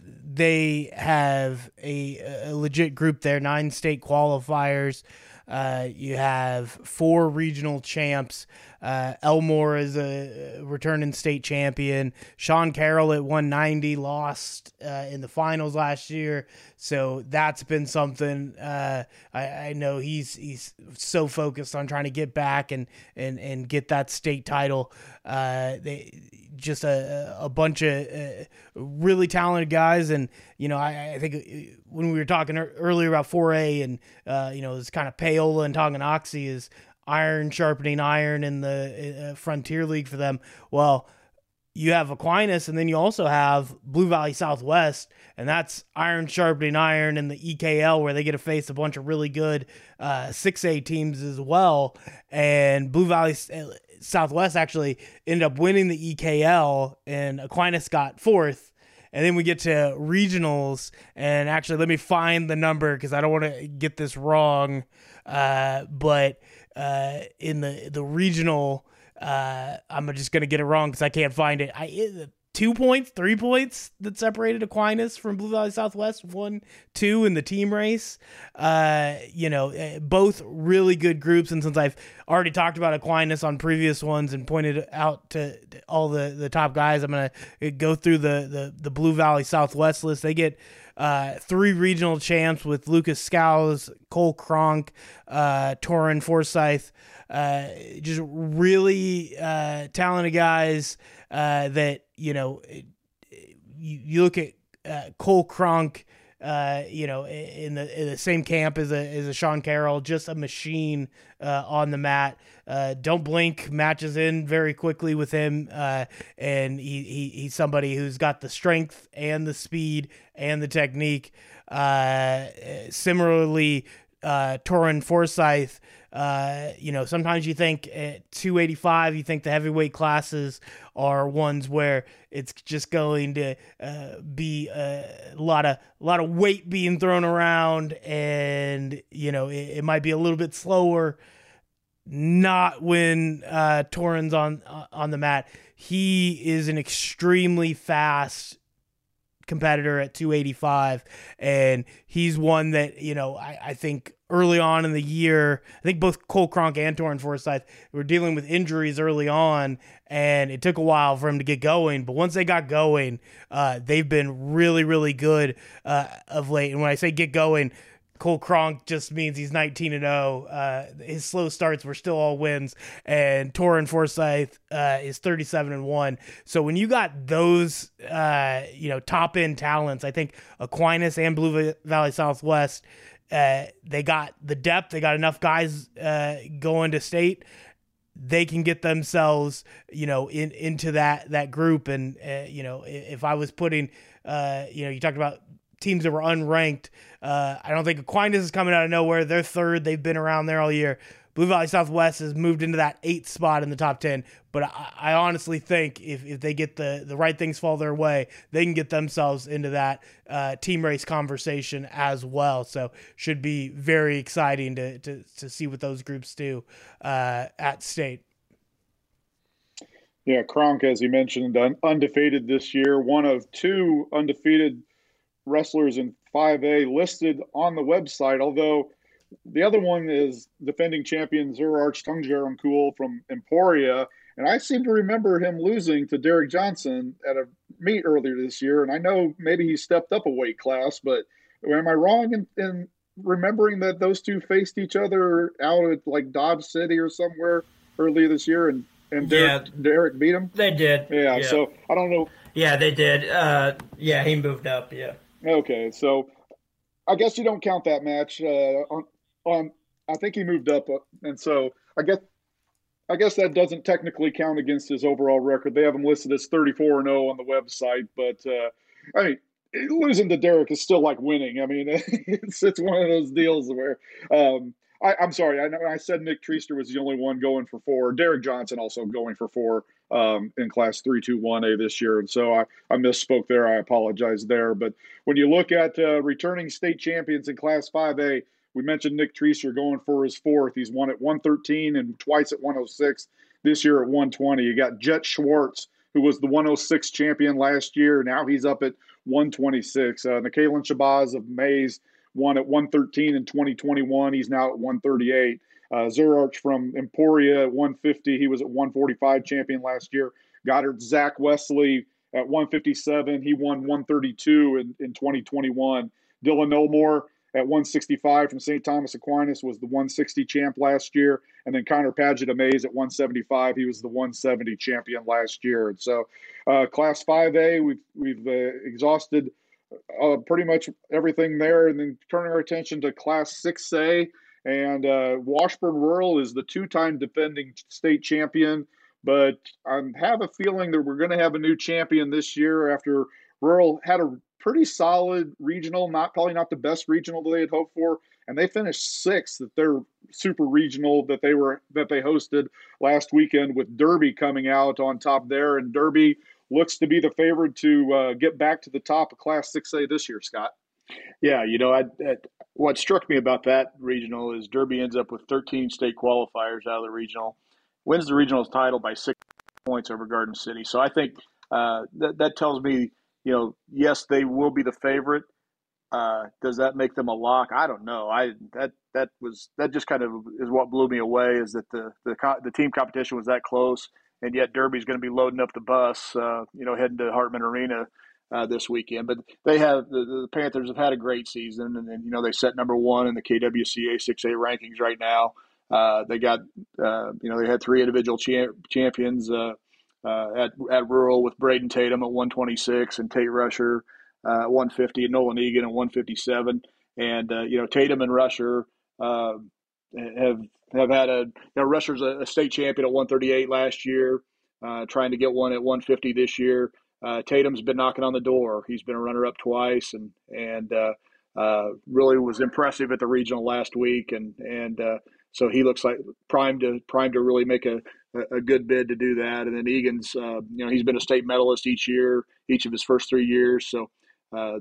they have a, a, legit group there, nine state qualifiers. Uh, you have four regional champs. Uh, Elmore is a returning state champion. Sean Carroll at 190 lost uh, in the finals last year, so that's been something. Uh, I, I, know he's he's so focused on trying to get back and and and get that state title. Uh, they just a a bunch of uh, really talented guys, and you know I, I, think when we were talking earlier about 4A and you know it's kind of And Tonganoxie is iron sharpening iron in the uh, Frontier League for them. Well, you have Aquinas, and then you also have Blue Valley Southwest, and that's iron sharpening iron in the EKL, where they get to face a bunch of really good uh, 6A teams as well. And Blue Valley uh, Southwest actually ended up winning the EKL, and Aquinas got fourth. And then we get to regionals, and actually, let me find the number because I don't want to get this wrong. Uh, but uh, in the the regional. Uh, I'm just gonna get it wrong because I can't find it. I two points, three points that separated Aquinas from Blue Valley Southwest. One, two in the team race. Uh, you know, eh, both really good groups. And since I've already talked about Aquinas on previous ones and pointed out to all the the top guys, I'm gonna go through the the, the Blue Valley Southwest list. They get uh, three regional champs with Lucas Scows, Cole Cronk, uh, Torin Forsyth. Uh, just really uh, talented guys uh, that, you know, you, you look at uh, Cole Cronk uh, you know, in the in the same camp as a as a Sean Carroll, just a machine uh, on the mat. Uh, don't blink, matches in very quickly with him, uh, and he, he he's somebody who's got the strength and the speed and the technique. Uh, similarly, uh, Torin Forsyth uh, you know, sometimes you think at 285, you think the heavyweight classes are ones where it's just going to uh, be a lot of a lot of weight being thrown around, and you know, it, it might be a little bit slower. Not when uh, Torin's on on the mat. He is an extremely fast competitor at 285 and he's one that you know I, I think early on in the year i think both cole cronk and torin forsyth were dealing with injuries early on and it took a while for him to get going but once they got going uh, they've been really really good uh, of late and when i say get going Cole Cronk just means he's 19 and 0. Uh, his slow starts were still all wins, and Torin Forsyth uh, is 37 and one. So when you got those, uh, you know, top end talents, I think Aquinas and Blue Valley Southwest, uh, they got the depth. They got enough guys uh, going to state. They can get themselves, you know, in into that that group. And uh, you know, if I was putting, you know, you talked about teams that were unranked. Uh, I don't think Aquinas is coming out of nowhere. They're third. They've been around there all year. Blue Valley Southwest has moved into that eighth spot in the top 10. But I, I, honestly think if, if they get the, the right things fall their way, they can get themselves into that uh, team race conversation as well. So should be very exciting to, to, to see what those groups do uh, at state. Yeah, Cronk, as you mentioned, undefeated this year, one of two undefeated wrestlers in 5A listed on the website, although the other one is defending champion Zurarch Tungjaronkul from Emporia. And I seem to remember him losing to Derek Johnson at a meet earlier this year. And I know maybe he stepped up a weight class, but am I wrong in, in remembering that those two faced each other out at like Dodge City or somewhere earlier this year and, and Derek, yeah, Derek beat him? They did. Yeah, yeah, So I don't know. Yeah, they did. Uh, yeah, he moved up. Yeah. Okay, so I guess you don't count that match. Uh, on, on I think he moved up, uh, and so I guess I guess that doesn't technically count against his overall record. They have him listed as 34 and 0 on the website, but uh, I mean losing to Derek is still like winning. I mean *laughs* it's it's one of those deals where um, I, am sorry. I know I said Nick Treaster was the only one going for four. Derek Johnson also going for four um, in Class 321A this year. And so I, I misspoke there. I apologize there. But when you look at uh, returning state champions in Class 5A, we mentioned Nick Treaster going for his fourth. He's won at 113 and twice at 106. This year at 120. You got Jet Schwartz, who was the 106 champion last year. Now he's up at 126. Uh, Nikhilin Shabazz of Maize won at 113 in 2021. He's now at 138. Uh, Zurarch from Emporia at 150. He was at 145 champion last year. Goddard Zach Wesley at 157. He won 132 in, in 2021. Dylan Elmore at 165 from St. Thomas Aquinas was the 160 champ last year. And then Connor Paget Amaze at 175. He was the 170 champion last year. And so, uh, Class 5A, we've, we've uh, exhausted uh, pretty much everything there. And then turning our attention to Class 6A. And uh, Washburn Rural is the two time defending state champion. But I have a feeling that we're going to have a new champion this year after Rural had a pretty solid regional, not probably not the best regional that they had hoped for, and they finished sixth at their super regional that they were that they hosted last weekend with Derby coming out on top there, and Derby looks to be the favorite to uh, get back to the top of Class 6A this year, Scott. Yeah, you know, I, I, what struck me about that regional is Derby ends up with 13 state qualifiers out of the regional, wins the regional title by six points over Garden City. So I think uh, that that tells me, you know, yes, they will be the favorite. Uh, does that make them a lock? I don't know. I that that was that just kind of is what blew me away is that the the the team competition was that close, and yet Derby's going to be loading up the bus, uh, you know, heading to Hartman Arena uh, this weekend. But they have the, the, Panthers have had a great season, and, and you know they set number one in the KWCA 6A rankings right now. Uh, they got uh, you know they had three individual cha- champions uh, uh, at at rural with Braden Tatum at 126 and Tate Rusher uh, at 150 and Nolan Egan at 157. And you know Tatum and Rusher have have had a you know Rusher's a, a state champion at 138 last year, trying to get one at 150 this year. Uh, Tatum's been knocking on the door. He's been a runner-up twice, and and uh, uh, really was impressive at the regional last week, and and uh, so he looks like primed to primed to really make a, a good bid to do that. And then Egan's, uh, you know, he's been a state medalist each year, each of his first three years. So uh,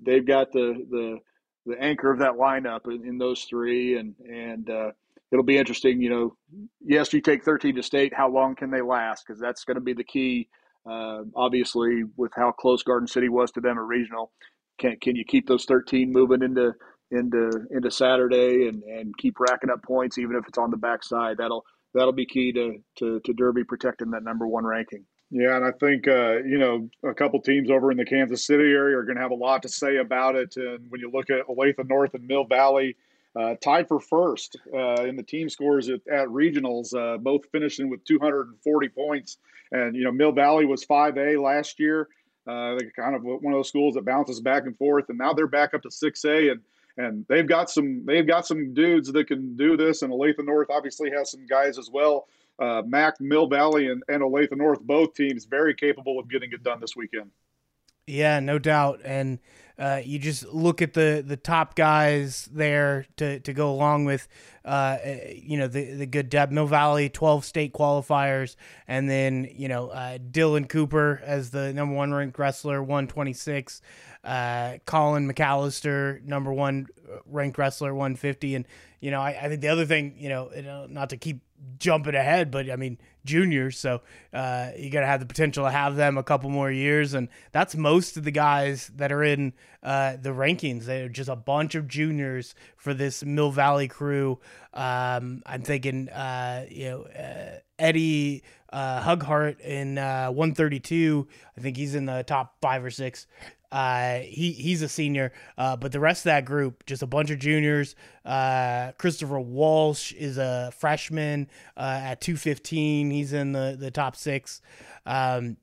they've got the the the anchor of that lineup in, in those three, and and it'll be interesting. You know, yes, you take 13 to state. How long can they last? Because that's going to be the key uh, obviously, with how close Garden City was to them at regional, can can you keep those 13 moving into into into Saturday and, and keep racking up points even if it's on the backside? That'll that'll be key to, to, to Derby protecting that number one ranking. Yeah, and I think uh, you know a couple teams over in the Kansas City area are going to have a lot to say about it. And when you look at Olathe North and Mill Valley, uh, tied for first uh, in the team scores at, at regionals, uh, both finishing with 240 points. And you know Mill Valley was 5A last year. Uh, they kind of one of those schools that bounces back and forth, and now they're back up to 6A, and and they've got some they've got some dudes that can do this. And Olathe North obviously has some guys as well uh, Mac, Mill Valley, and, and Olathe North, both teams very capable of getting it done this weekend. Yeah, no doubt. And uh, you just look at the, the top guys there to, to go along with, uh, you know, the, the good depth. Mill Valley, 12 state qualifiers. And then, you know, uh, Dylan Cooper as the number one ranked wrestler, 126. Uh, Colin McAllister, number one ranked wrestler, 150. And, you know, I, I think the other thing, you know, not to keep jumping ahead, but I mean juniors, so uh, you got to have the potential to have them a couple more years, and that's most of the guys that are in uh, the rankings. They're just a bunch of juniors for this Mill Valley crew. Um, I'm thinking, uh, you know, uh, Eddie uh, Hughart in uh, 132. I think he's in the top five or six. Uh, he he's a senior, uh, but the rest of that group, just a bunch of juniors. Uh, Christopher Walsh is a freshman uh, at 215. He's in the, the top six. Um,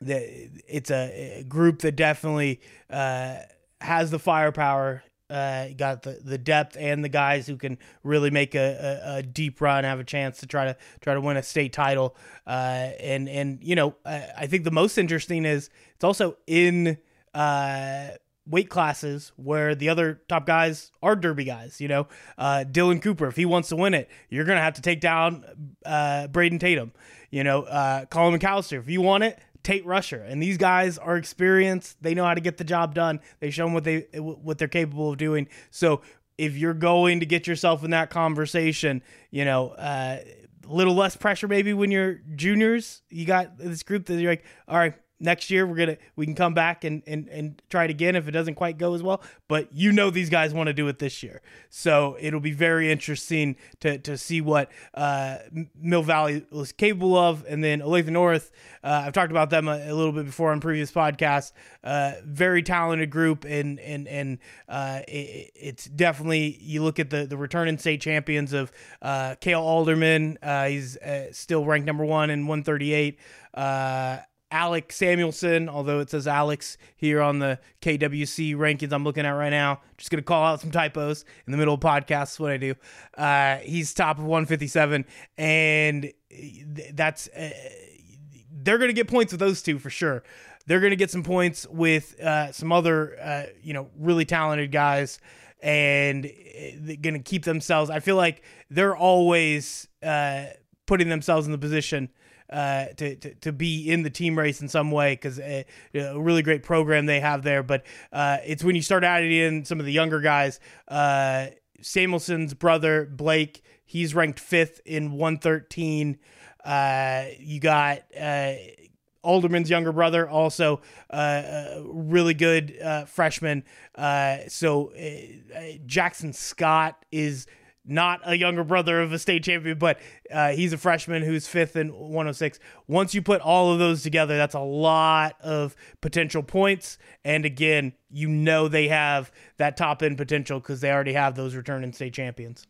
the, it's a, group that definitely uh, has the firepower. Uh, got the, the depth and the guys who can really make a, a, a, deep run, have a chance to try to try to win a state title. and and you know, I, I think the most interesting is it's also in uh, weight classes where the other top guys are derby guys. You know, uh, Dylan Cooper, if he wants to win it, you're going to have to take down uh, Braden Tatum. You know, uh, Colin McAllister, if you want it, Tate Rusher. And these guys are experienced. They know how to get the job done. They show them what they what they're capable of doing. So if you're going to get yourself in that conversation, you know, uh, a little less pressure maybe when you're juniors. You got this group that you're like, all right, next year we're gonna we can come back and, and and try it again if it doesn't quite go as well. But you know these guys want to do it this year. So it'll be very interesting to to see what uh, mill valley was capable of. And then olathe north uh, i've talked about them a, a, little bit before on previous podcasts. Uh, very talented group and and and uh, it, it's definitely you look at the the returning state champions of uh, Kale Alderman uh, he's still ranked number one in 138 uh, Alex Samuelson, although it says Alex here on the KWC rankings I'm looking at right now. Just going to call out some typos in the middle of podcasts, what I do. Uh, he's top of 157, and that's uh, they're going to get points with those two for sure. They're going to get some points with uh, some other, uh, you know, really talented guys, and uh, they're going to keep themselves. I feel like they're always uh, putting themselves in the position uh, to, to, to be in the team race in some way because a, uh, a, really great program they have there. But uh, it's when you start adding in some of the younger guys. Uh, Samuelson's brother Blake, he's ranked fifth in 113. Uh, you got uh, Alderman's younger brother, also uh, really good uh, freshman. Uh, so Jackson Scott is not a younger brother of a state champion, but uh, he's a freshman who's fifth in 106. Once you put all of those together, that's a lot of potential points. And again, you know they have that top end potential because they already have those returning state champions.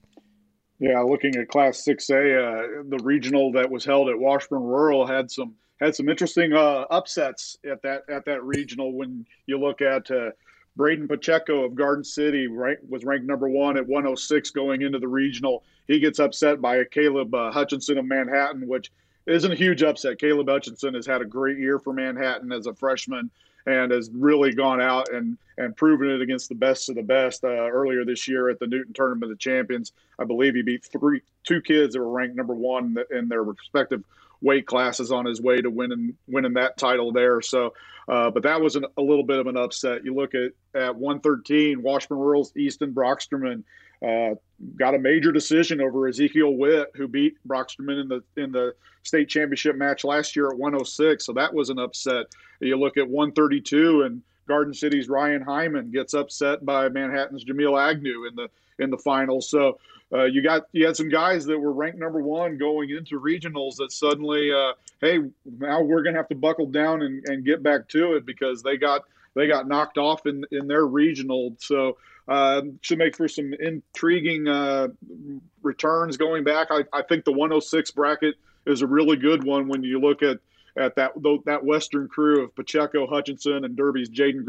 Yeah, looking at Class 6A, uh, the regional that was held at Washburn Rural had some had some interesting uh, upsets at that at that regional. When you look at uh, Braden Pacheco of Garden City was ranked number one at 106 going into the regional. He gets upset by Caleb uh, Hutchinson of Manhattan, which isn't a huge upset. Caleb Hutchinson has had a great year for Manhattan as a freshman and has really gone out and, and proven it against the best of the best uh, earlier this year at the Newton Tournament of Champions. I believe he beat three two kids that were ranked number one in their respective weight classes on his way to winning winning that title there. So, uh, but that was an, a little bit of an upset. You look at at 113, Washburn Rural's Easton Brocksterman uh, got a major decision over Ezekiel Witt, who beat Brocksterman in the in the state championship match last year at 106. So that was an upset. You look at 132 and Garden City's Ryan Hyman gets upset by Manhattan's Jamil Agnew in the in the finals. So uh, you got you had some guys that were ranked number one going into regionals that suddenly, uh, hey, now we're to have to buckle down and, and get back to it because they got they got knocked off in in their regional. So uh, should make for some intriguing uh, returns going back. I, I think the 106 bracket is a really good one when you look at at that that Western crew of Pacheco, Hutchinson, and Derby's Jaden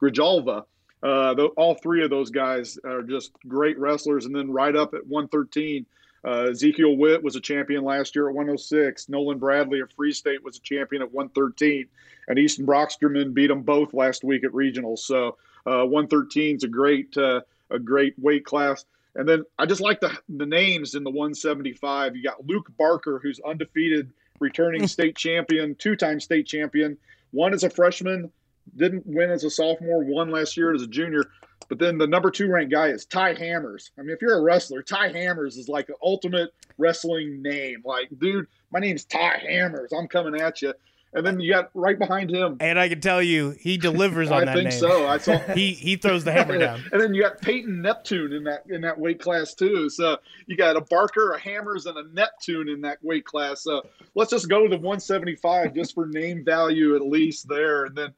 Grijalva. Uh, the, all three of those guys are just great wrestlers. And then right up at 113, uh, Ezekiel Witt was a champion last year at 106. Nolan Bradley of Free State was a champion at 113. And Easton Brocksterman beat them both last week at regionals. So uh, 113 is a great uh, a great weight class. And then I just like the the names in the 175. You got Luke Barker, who's undefeated, returning *laughs* state champion, two time state champion. One as a freshman, didn't win as a sophomore, won last year as a junior. But then the number two ranked guy is Ty Hammers. I mean, if you're a wrestler, Ty Hammers is like an ultimate wrestling name. Like, dude, my name's Ty Hammers. I'm coming at you. And then you got right behind him. And I can tell you, he delivers on I that think name. so. I saw *laughs* he he throws the hammer down. *laughs* and then you got Peyton Neptune in that in that weight class too. So you got a Barker, a Hammers, and a Neptune in that weight class. So let's just go to 175 just for name value at least there, and then.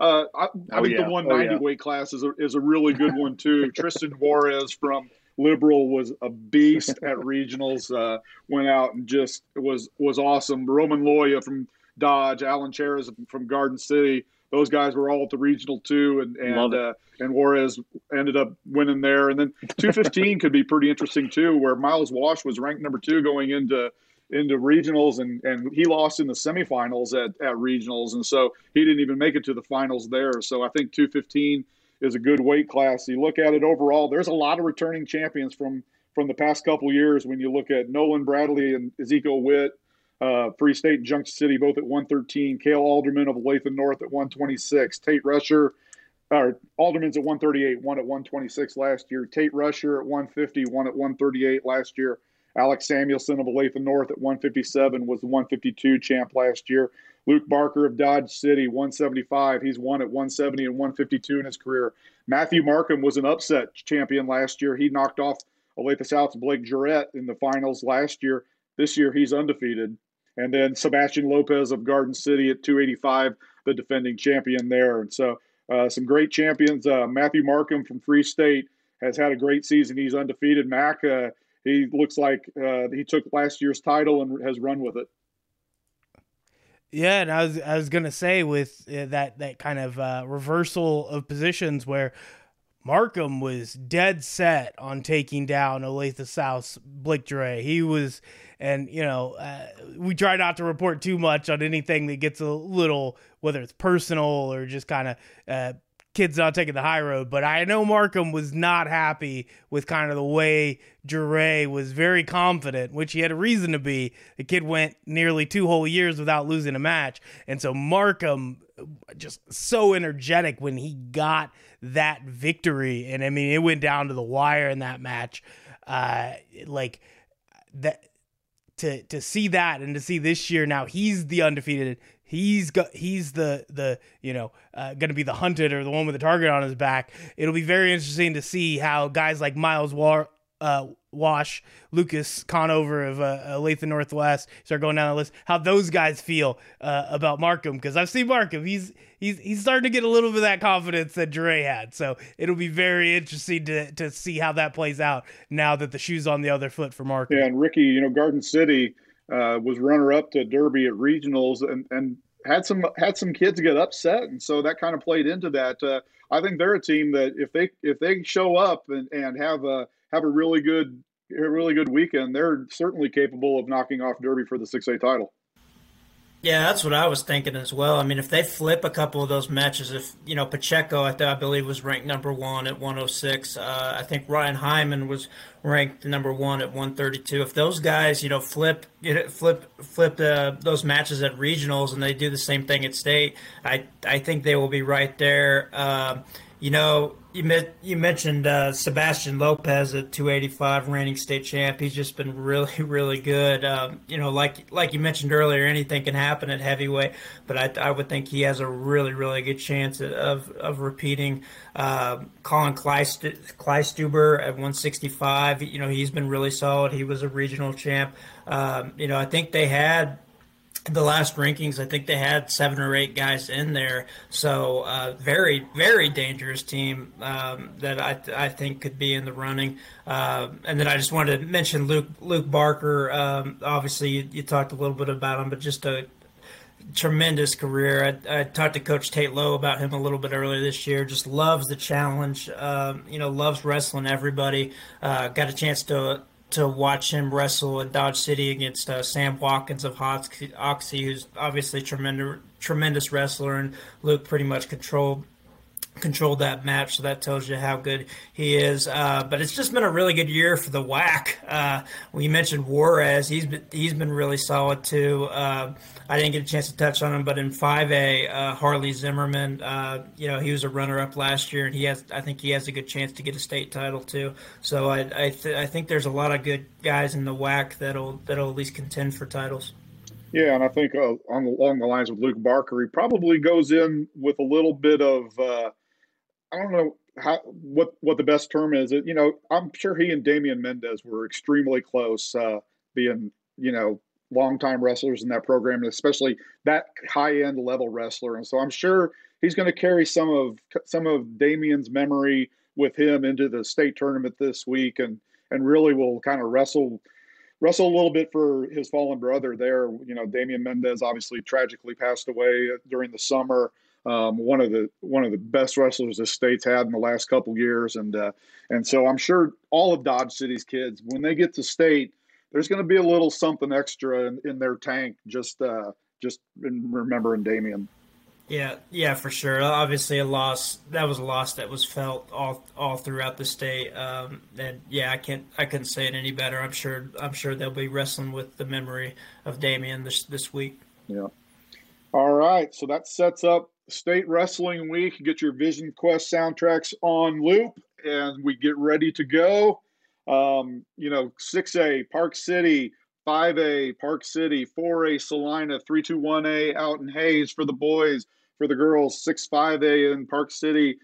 Uh, I, I Oh, think yeah. the Oh, 190 yeah. weight class is a, is a really good one too. *laughs* Tristan Juarez from Liberal was a beast at *laughs* regionals. Uh, went out and just was was awesome. Roman Loya from Dodge, Alan Cheras from Garden City. Those guys were all at the regional too, and and uh, and Juarez ended up winning there. And then 215 *laughs* could be pretty interesting too, where Miles Wash was ranked number two going into into regionals, and and he lost in the semifinals at at regionals, and so he didn't even make it to the finals there. So I think 215 is a good weight class. You look at it overall, there's a lot of returning champions from from the past couple years. When you look at Nolan Bradley and Ezekiel Witt, uh, Free State and Junction City both at 113. Kale Alderman of Olathe North at 126. Tate Rusher, or Alderman's at 138, one at 126 last year. Tate Rusher at 150, one at 138 last year. Alex Samuelson of Olathe North at 157 was the 152 champ last year. Luke Barker of Dodge City, 175. He's won at 170 and 152 in his career. Matthew Markham was an upset champion last year. He knocked off Olathe South's Blake Jarrett in the finals last year. This year, he's undefeated. And then Sebastian Lopez of Garden City at 285, the defending champion there. And so, uh, some great champions. Uh, Matthew Markham from Free State has had a great season. He's undefeated. Mac, uh, he looks like uh, he took last year's title and has run with it. Yeah, and I was I was gonna say with uh, that that kind of uh, reversal of positions where Markham was dead set on taking down Olathe South's Blake Dre. He was, and you know, uh, we try not to report too much on anything that gets a little, whether it's personal or just kind of uh, kids not taking the high road. But I know Markham was not happy with kind of the way Jure was very confident, which he had a reason to be. The kid went nearly two whole years without losing a match, and so Markham just so energetic when he got that victory. And I mean, it went down to the wire in that match. Uh, like that to to see that and to see this year now he's the undefeated. He's got he's the the you know uh, going to be the hunted or the one with the target on his back. It'll be very interesting to see how guys like Miles War. Uh, Wash, Lucas Conover of uh, uh, Olathe Northwest, start going down the list. How those guys feel uh, about Markham? Because I've seen Markham. He's he's he's starting to get a little bit of that confidence that Dre had. So it'll be very interesting to to see how that plays out now that the shoe's on the other foot for Markham. Yeah, and Ricky, you know, Garden City uh, was runner up to Derby at regionals, and and had some had some kids get upset, and so that kind of played into that. Uh, I think they're a team that if they if they show up and, and have a have a really good a really good weekend, they're certainly capable of knocking off Derby for the six A title. Yeah, that's what I was thinking as well. I mean, if they flip a couple of those matches, if you know Pacheco, I, th- I believe was ranked number one at 106. Uh, I think Ryan Hyman was ranked number one at 132. If those guys, you know, flip flip flip uh, those matches at regionals and they do the same thing at state, I I think they will be right there. Um, you know, you, met, you mentioned uh, Sebastian Lopez at 285, reigning state champ. He's just been really, *laughs* really good. Um, you know, like like you mentioned earlier, anything can happen at heavyweight, but I, I would think he has a really, really good chance of of repeating. Uh, Colin Kleistuber at 165. You know, he's been really solid. He was a regional champ. Um, you know, I think they had the last rankings, I think they had seven or eight guys in there. So uh, very, very dangerous team um, that I, I think could be in the running. Uh, and then I just wanted to mention Luke Luke Barker. Um, obviously, you, you, talked a little bit about him, but just a tremendous career. I, I, talked to Coach Tate Lowe about him a little bit earlier this year. Just loves the challenge. Um, you know, loves wrestling everybody. Uh, got a chance to to watch him wrestle in Dodge City against uh, Sam Watkins of Oxy, who's obviously tremendous tremendous wrestler, and Luke pretty much controlled controlled that match, so that tells you how good he is. Uh, but it's just been a really good year for the WAC. Uh, we mentioned Juarez; he's been, he's been really solid too. Uh, I didn't get a chance to touch on him, but in 5A, uh, Harley Zimmerman, uh, you know, he was a runner-up last year, and he has I think he has a good chance to get a state title too. So I I, th- I think there's a lot of good guys in the WAC that'll that'll at least contend for titles. Yeah, and I think uh, on along the lines with Luke Barker, he probably goes in with a little bit of I don't know how what what the best term is. You know, I'm sure he and Damian Mendez were extremely close, uh, being you know longtime wrestlers in that program, and especially that high end level wrestler. And so I'm sure he's going to carry some of some of Damian's memory with him into the state tournament this week, and and really will kind of wrestle wrestle a little bit for his fallen brother there. You know, Damian Mendez obviously tragically passed away during the summer um, one of the one of the best wrestlers the state's had in the last couple years, and uh, and so I'm sure all of Dodge City's kids, when they get to state, there's going to be a little something extra in, in their tank, just uh, just remembering Damian. Yeah, yeah, for sure. Obviously, a loss that was a loss that was felt all all throughout the state. Um, and yeah, I can't I couldn't say it any better. I'm sure I'm sure they'll be wrestling with the memory of Damian this this week. Yeah. All right, so that sets up State Wrestling Week. Get your Vision Quest soundtracks on loop, and we get ready to go. Um, you know, 6A, Park City, 5A, Park City, 4A, Salina, 321A out in Hays for the boys, for the girls, 6 5A in Park City,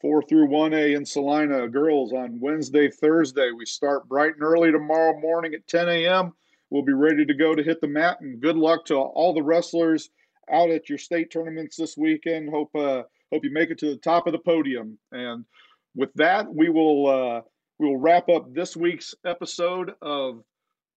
4 through 1A in Salina. Girls on Wednesday, Thursday. We start bright and early tomorrow morning at 10 a.m. We'll be ready to go to hit the mat, and good luck to all the wrestlers out at your state tournaments this weekend. Hope uh, hope you make it to the top of the podium. And with that, we will uh, we will wrap up this week's episode of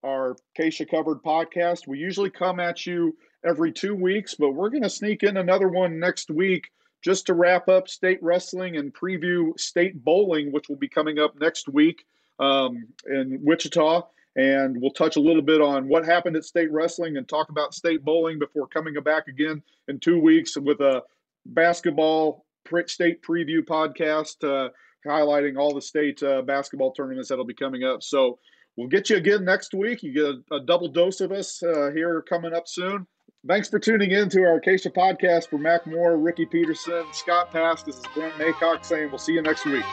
our KSHSAA Covered podcast. We usually come at you every two weeks, but we're going to sneak in another one next week just to wrap up state wrestling and preview state bowling, which will be coming up next week um, in Wichita and we'll touch a little bit on what happened at state wrestling and talk about state bowling before coming back again in two weeks with a basketball state preview podcast uh, highlighting all the state uh, basketball tournaments that'll be coming up. So we'll get you again next week. You get a, a double dose of us uh, here coming up soon. Thanks for tuning in to our KSHSAA podcast for Mac Moore, Ricky Peterson, Scott Paske. This is Brent Maycock saying we'll see you next week.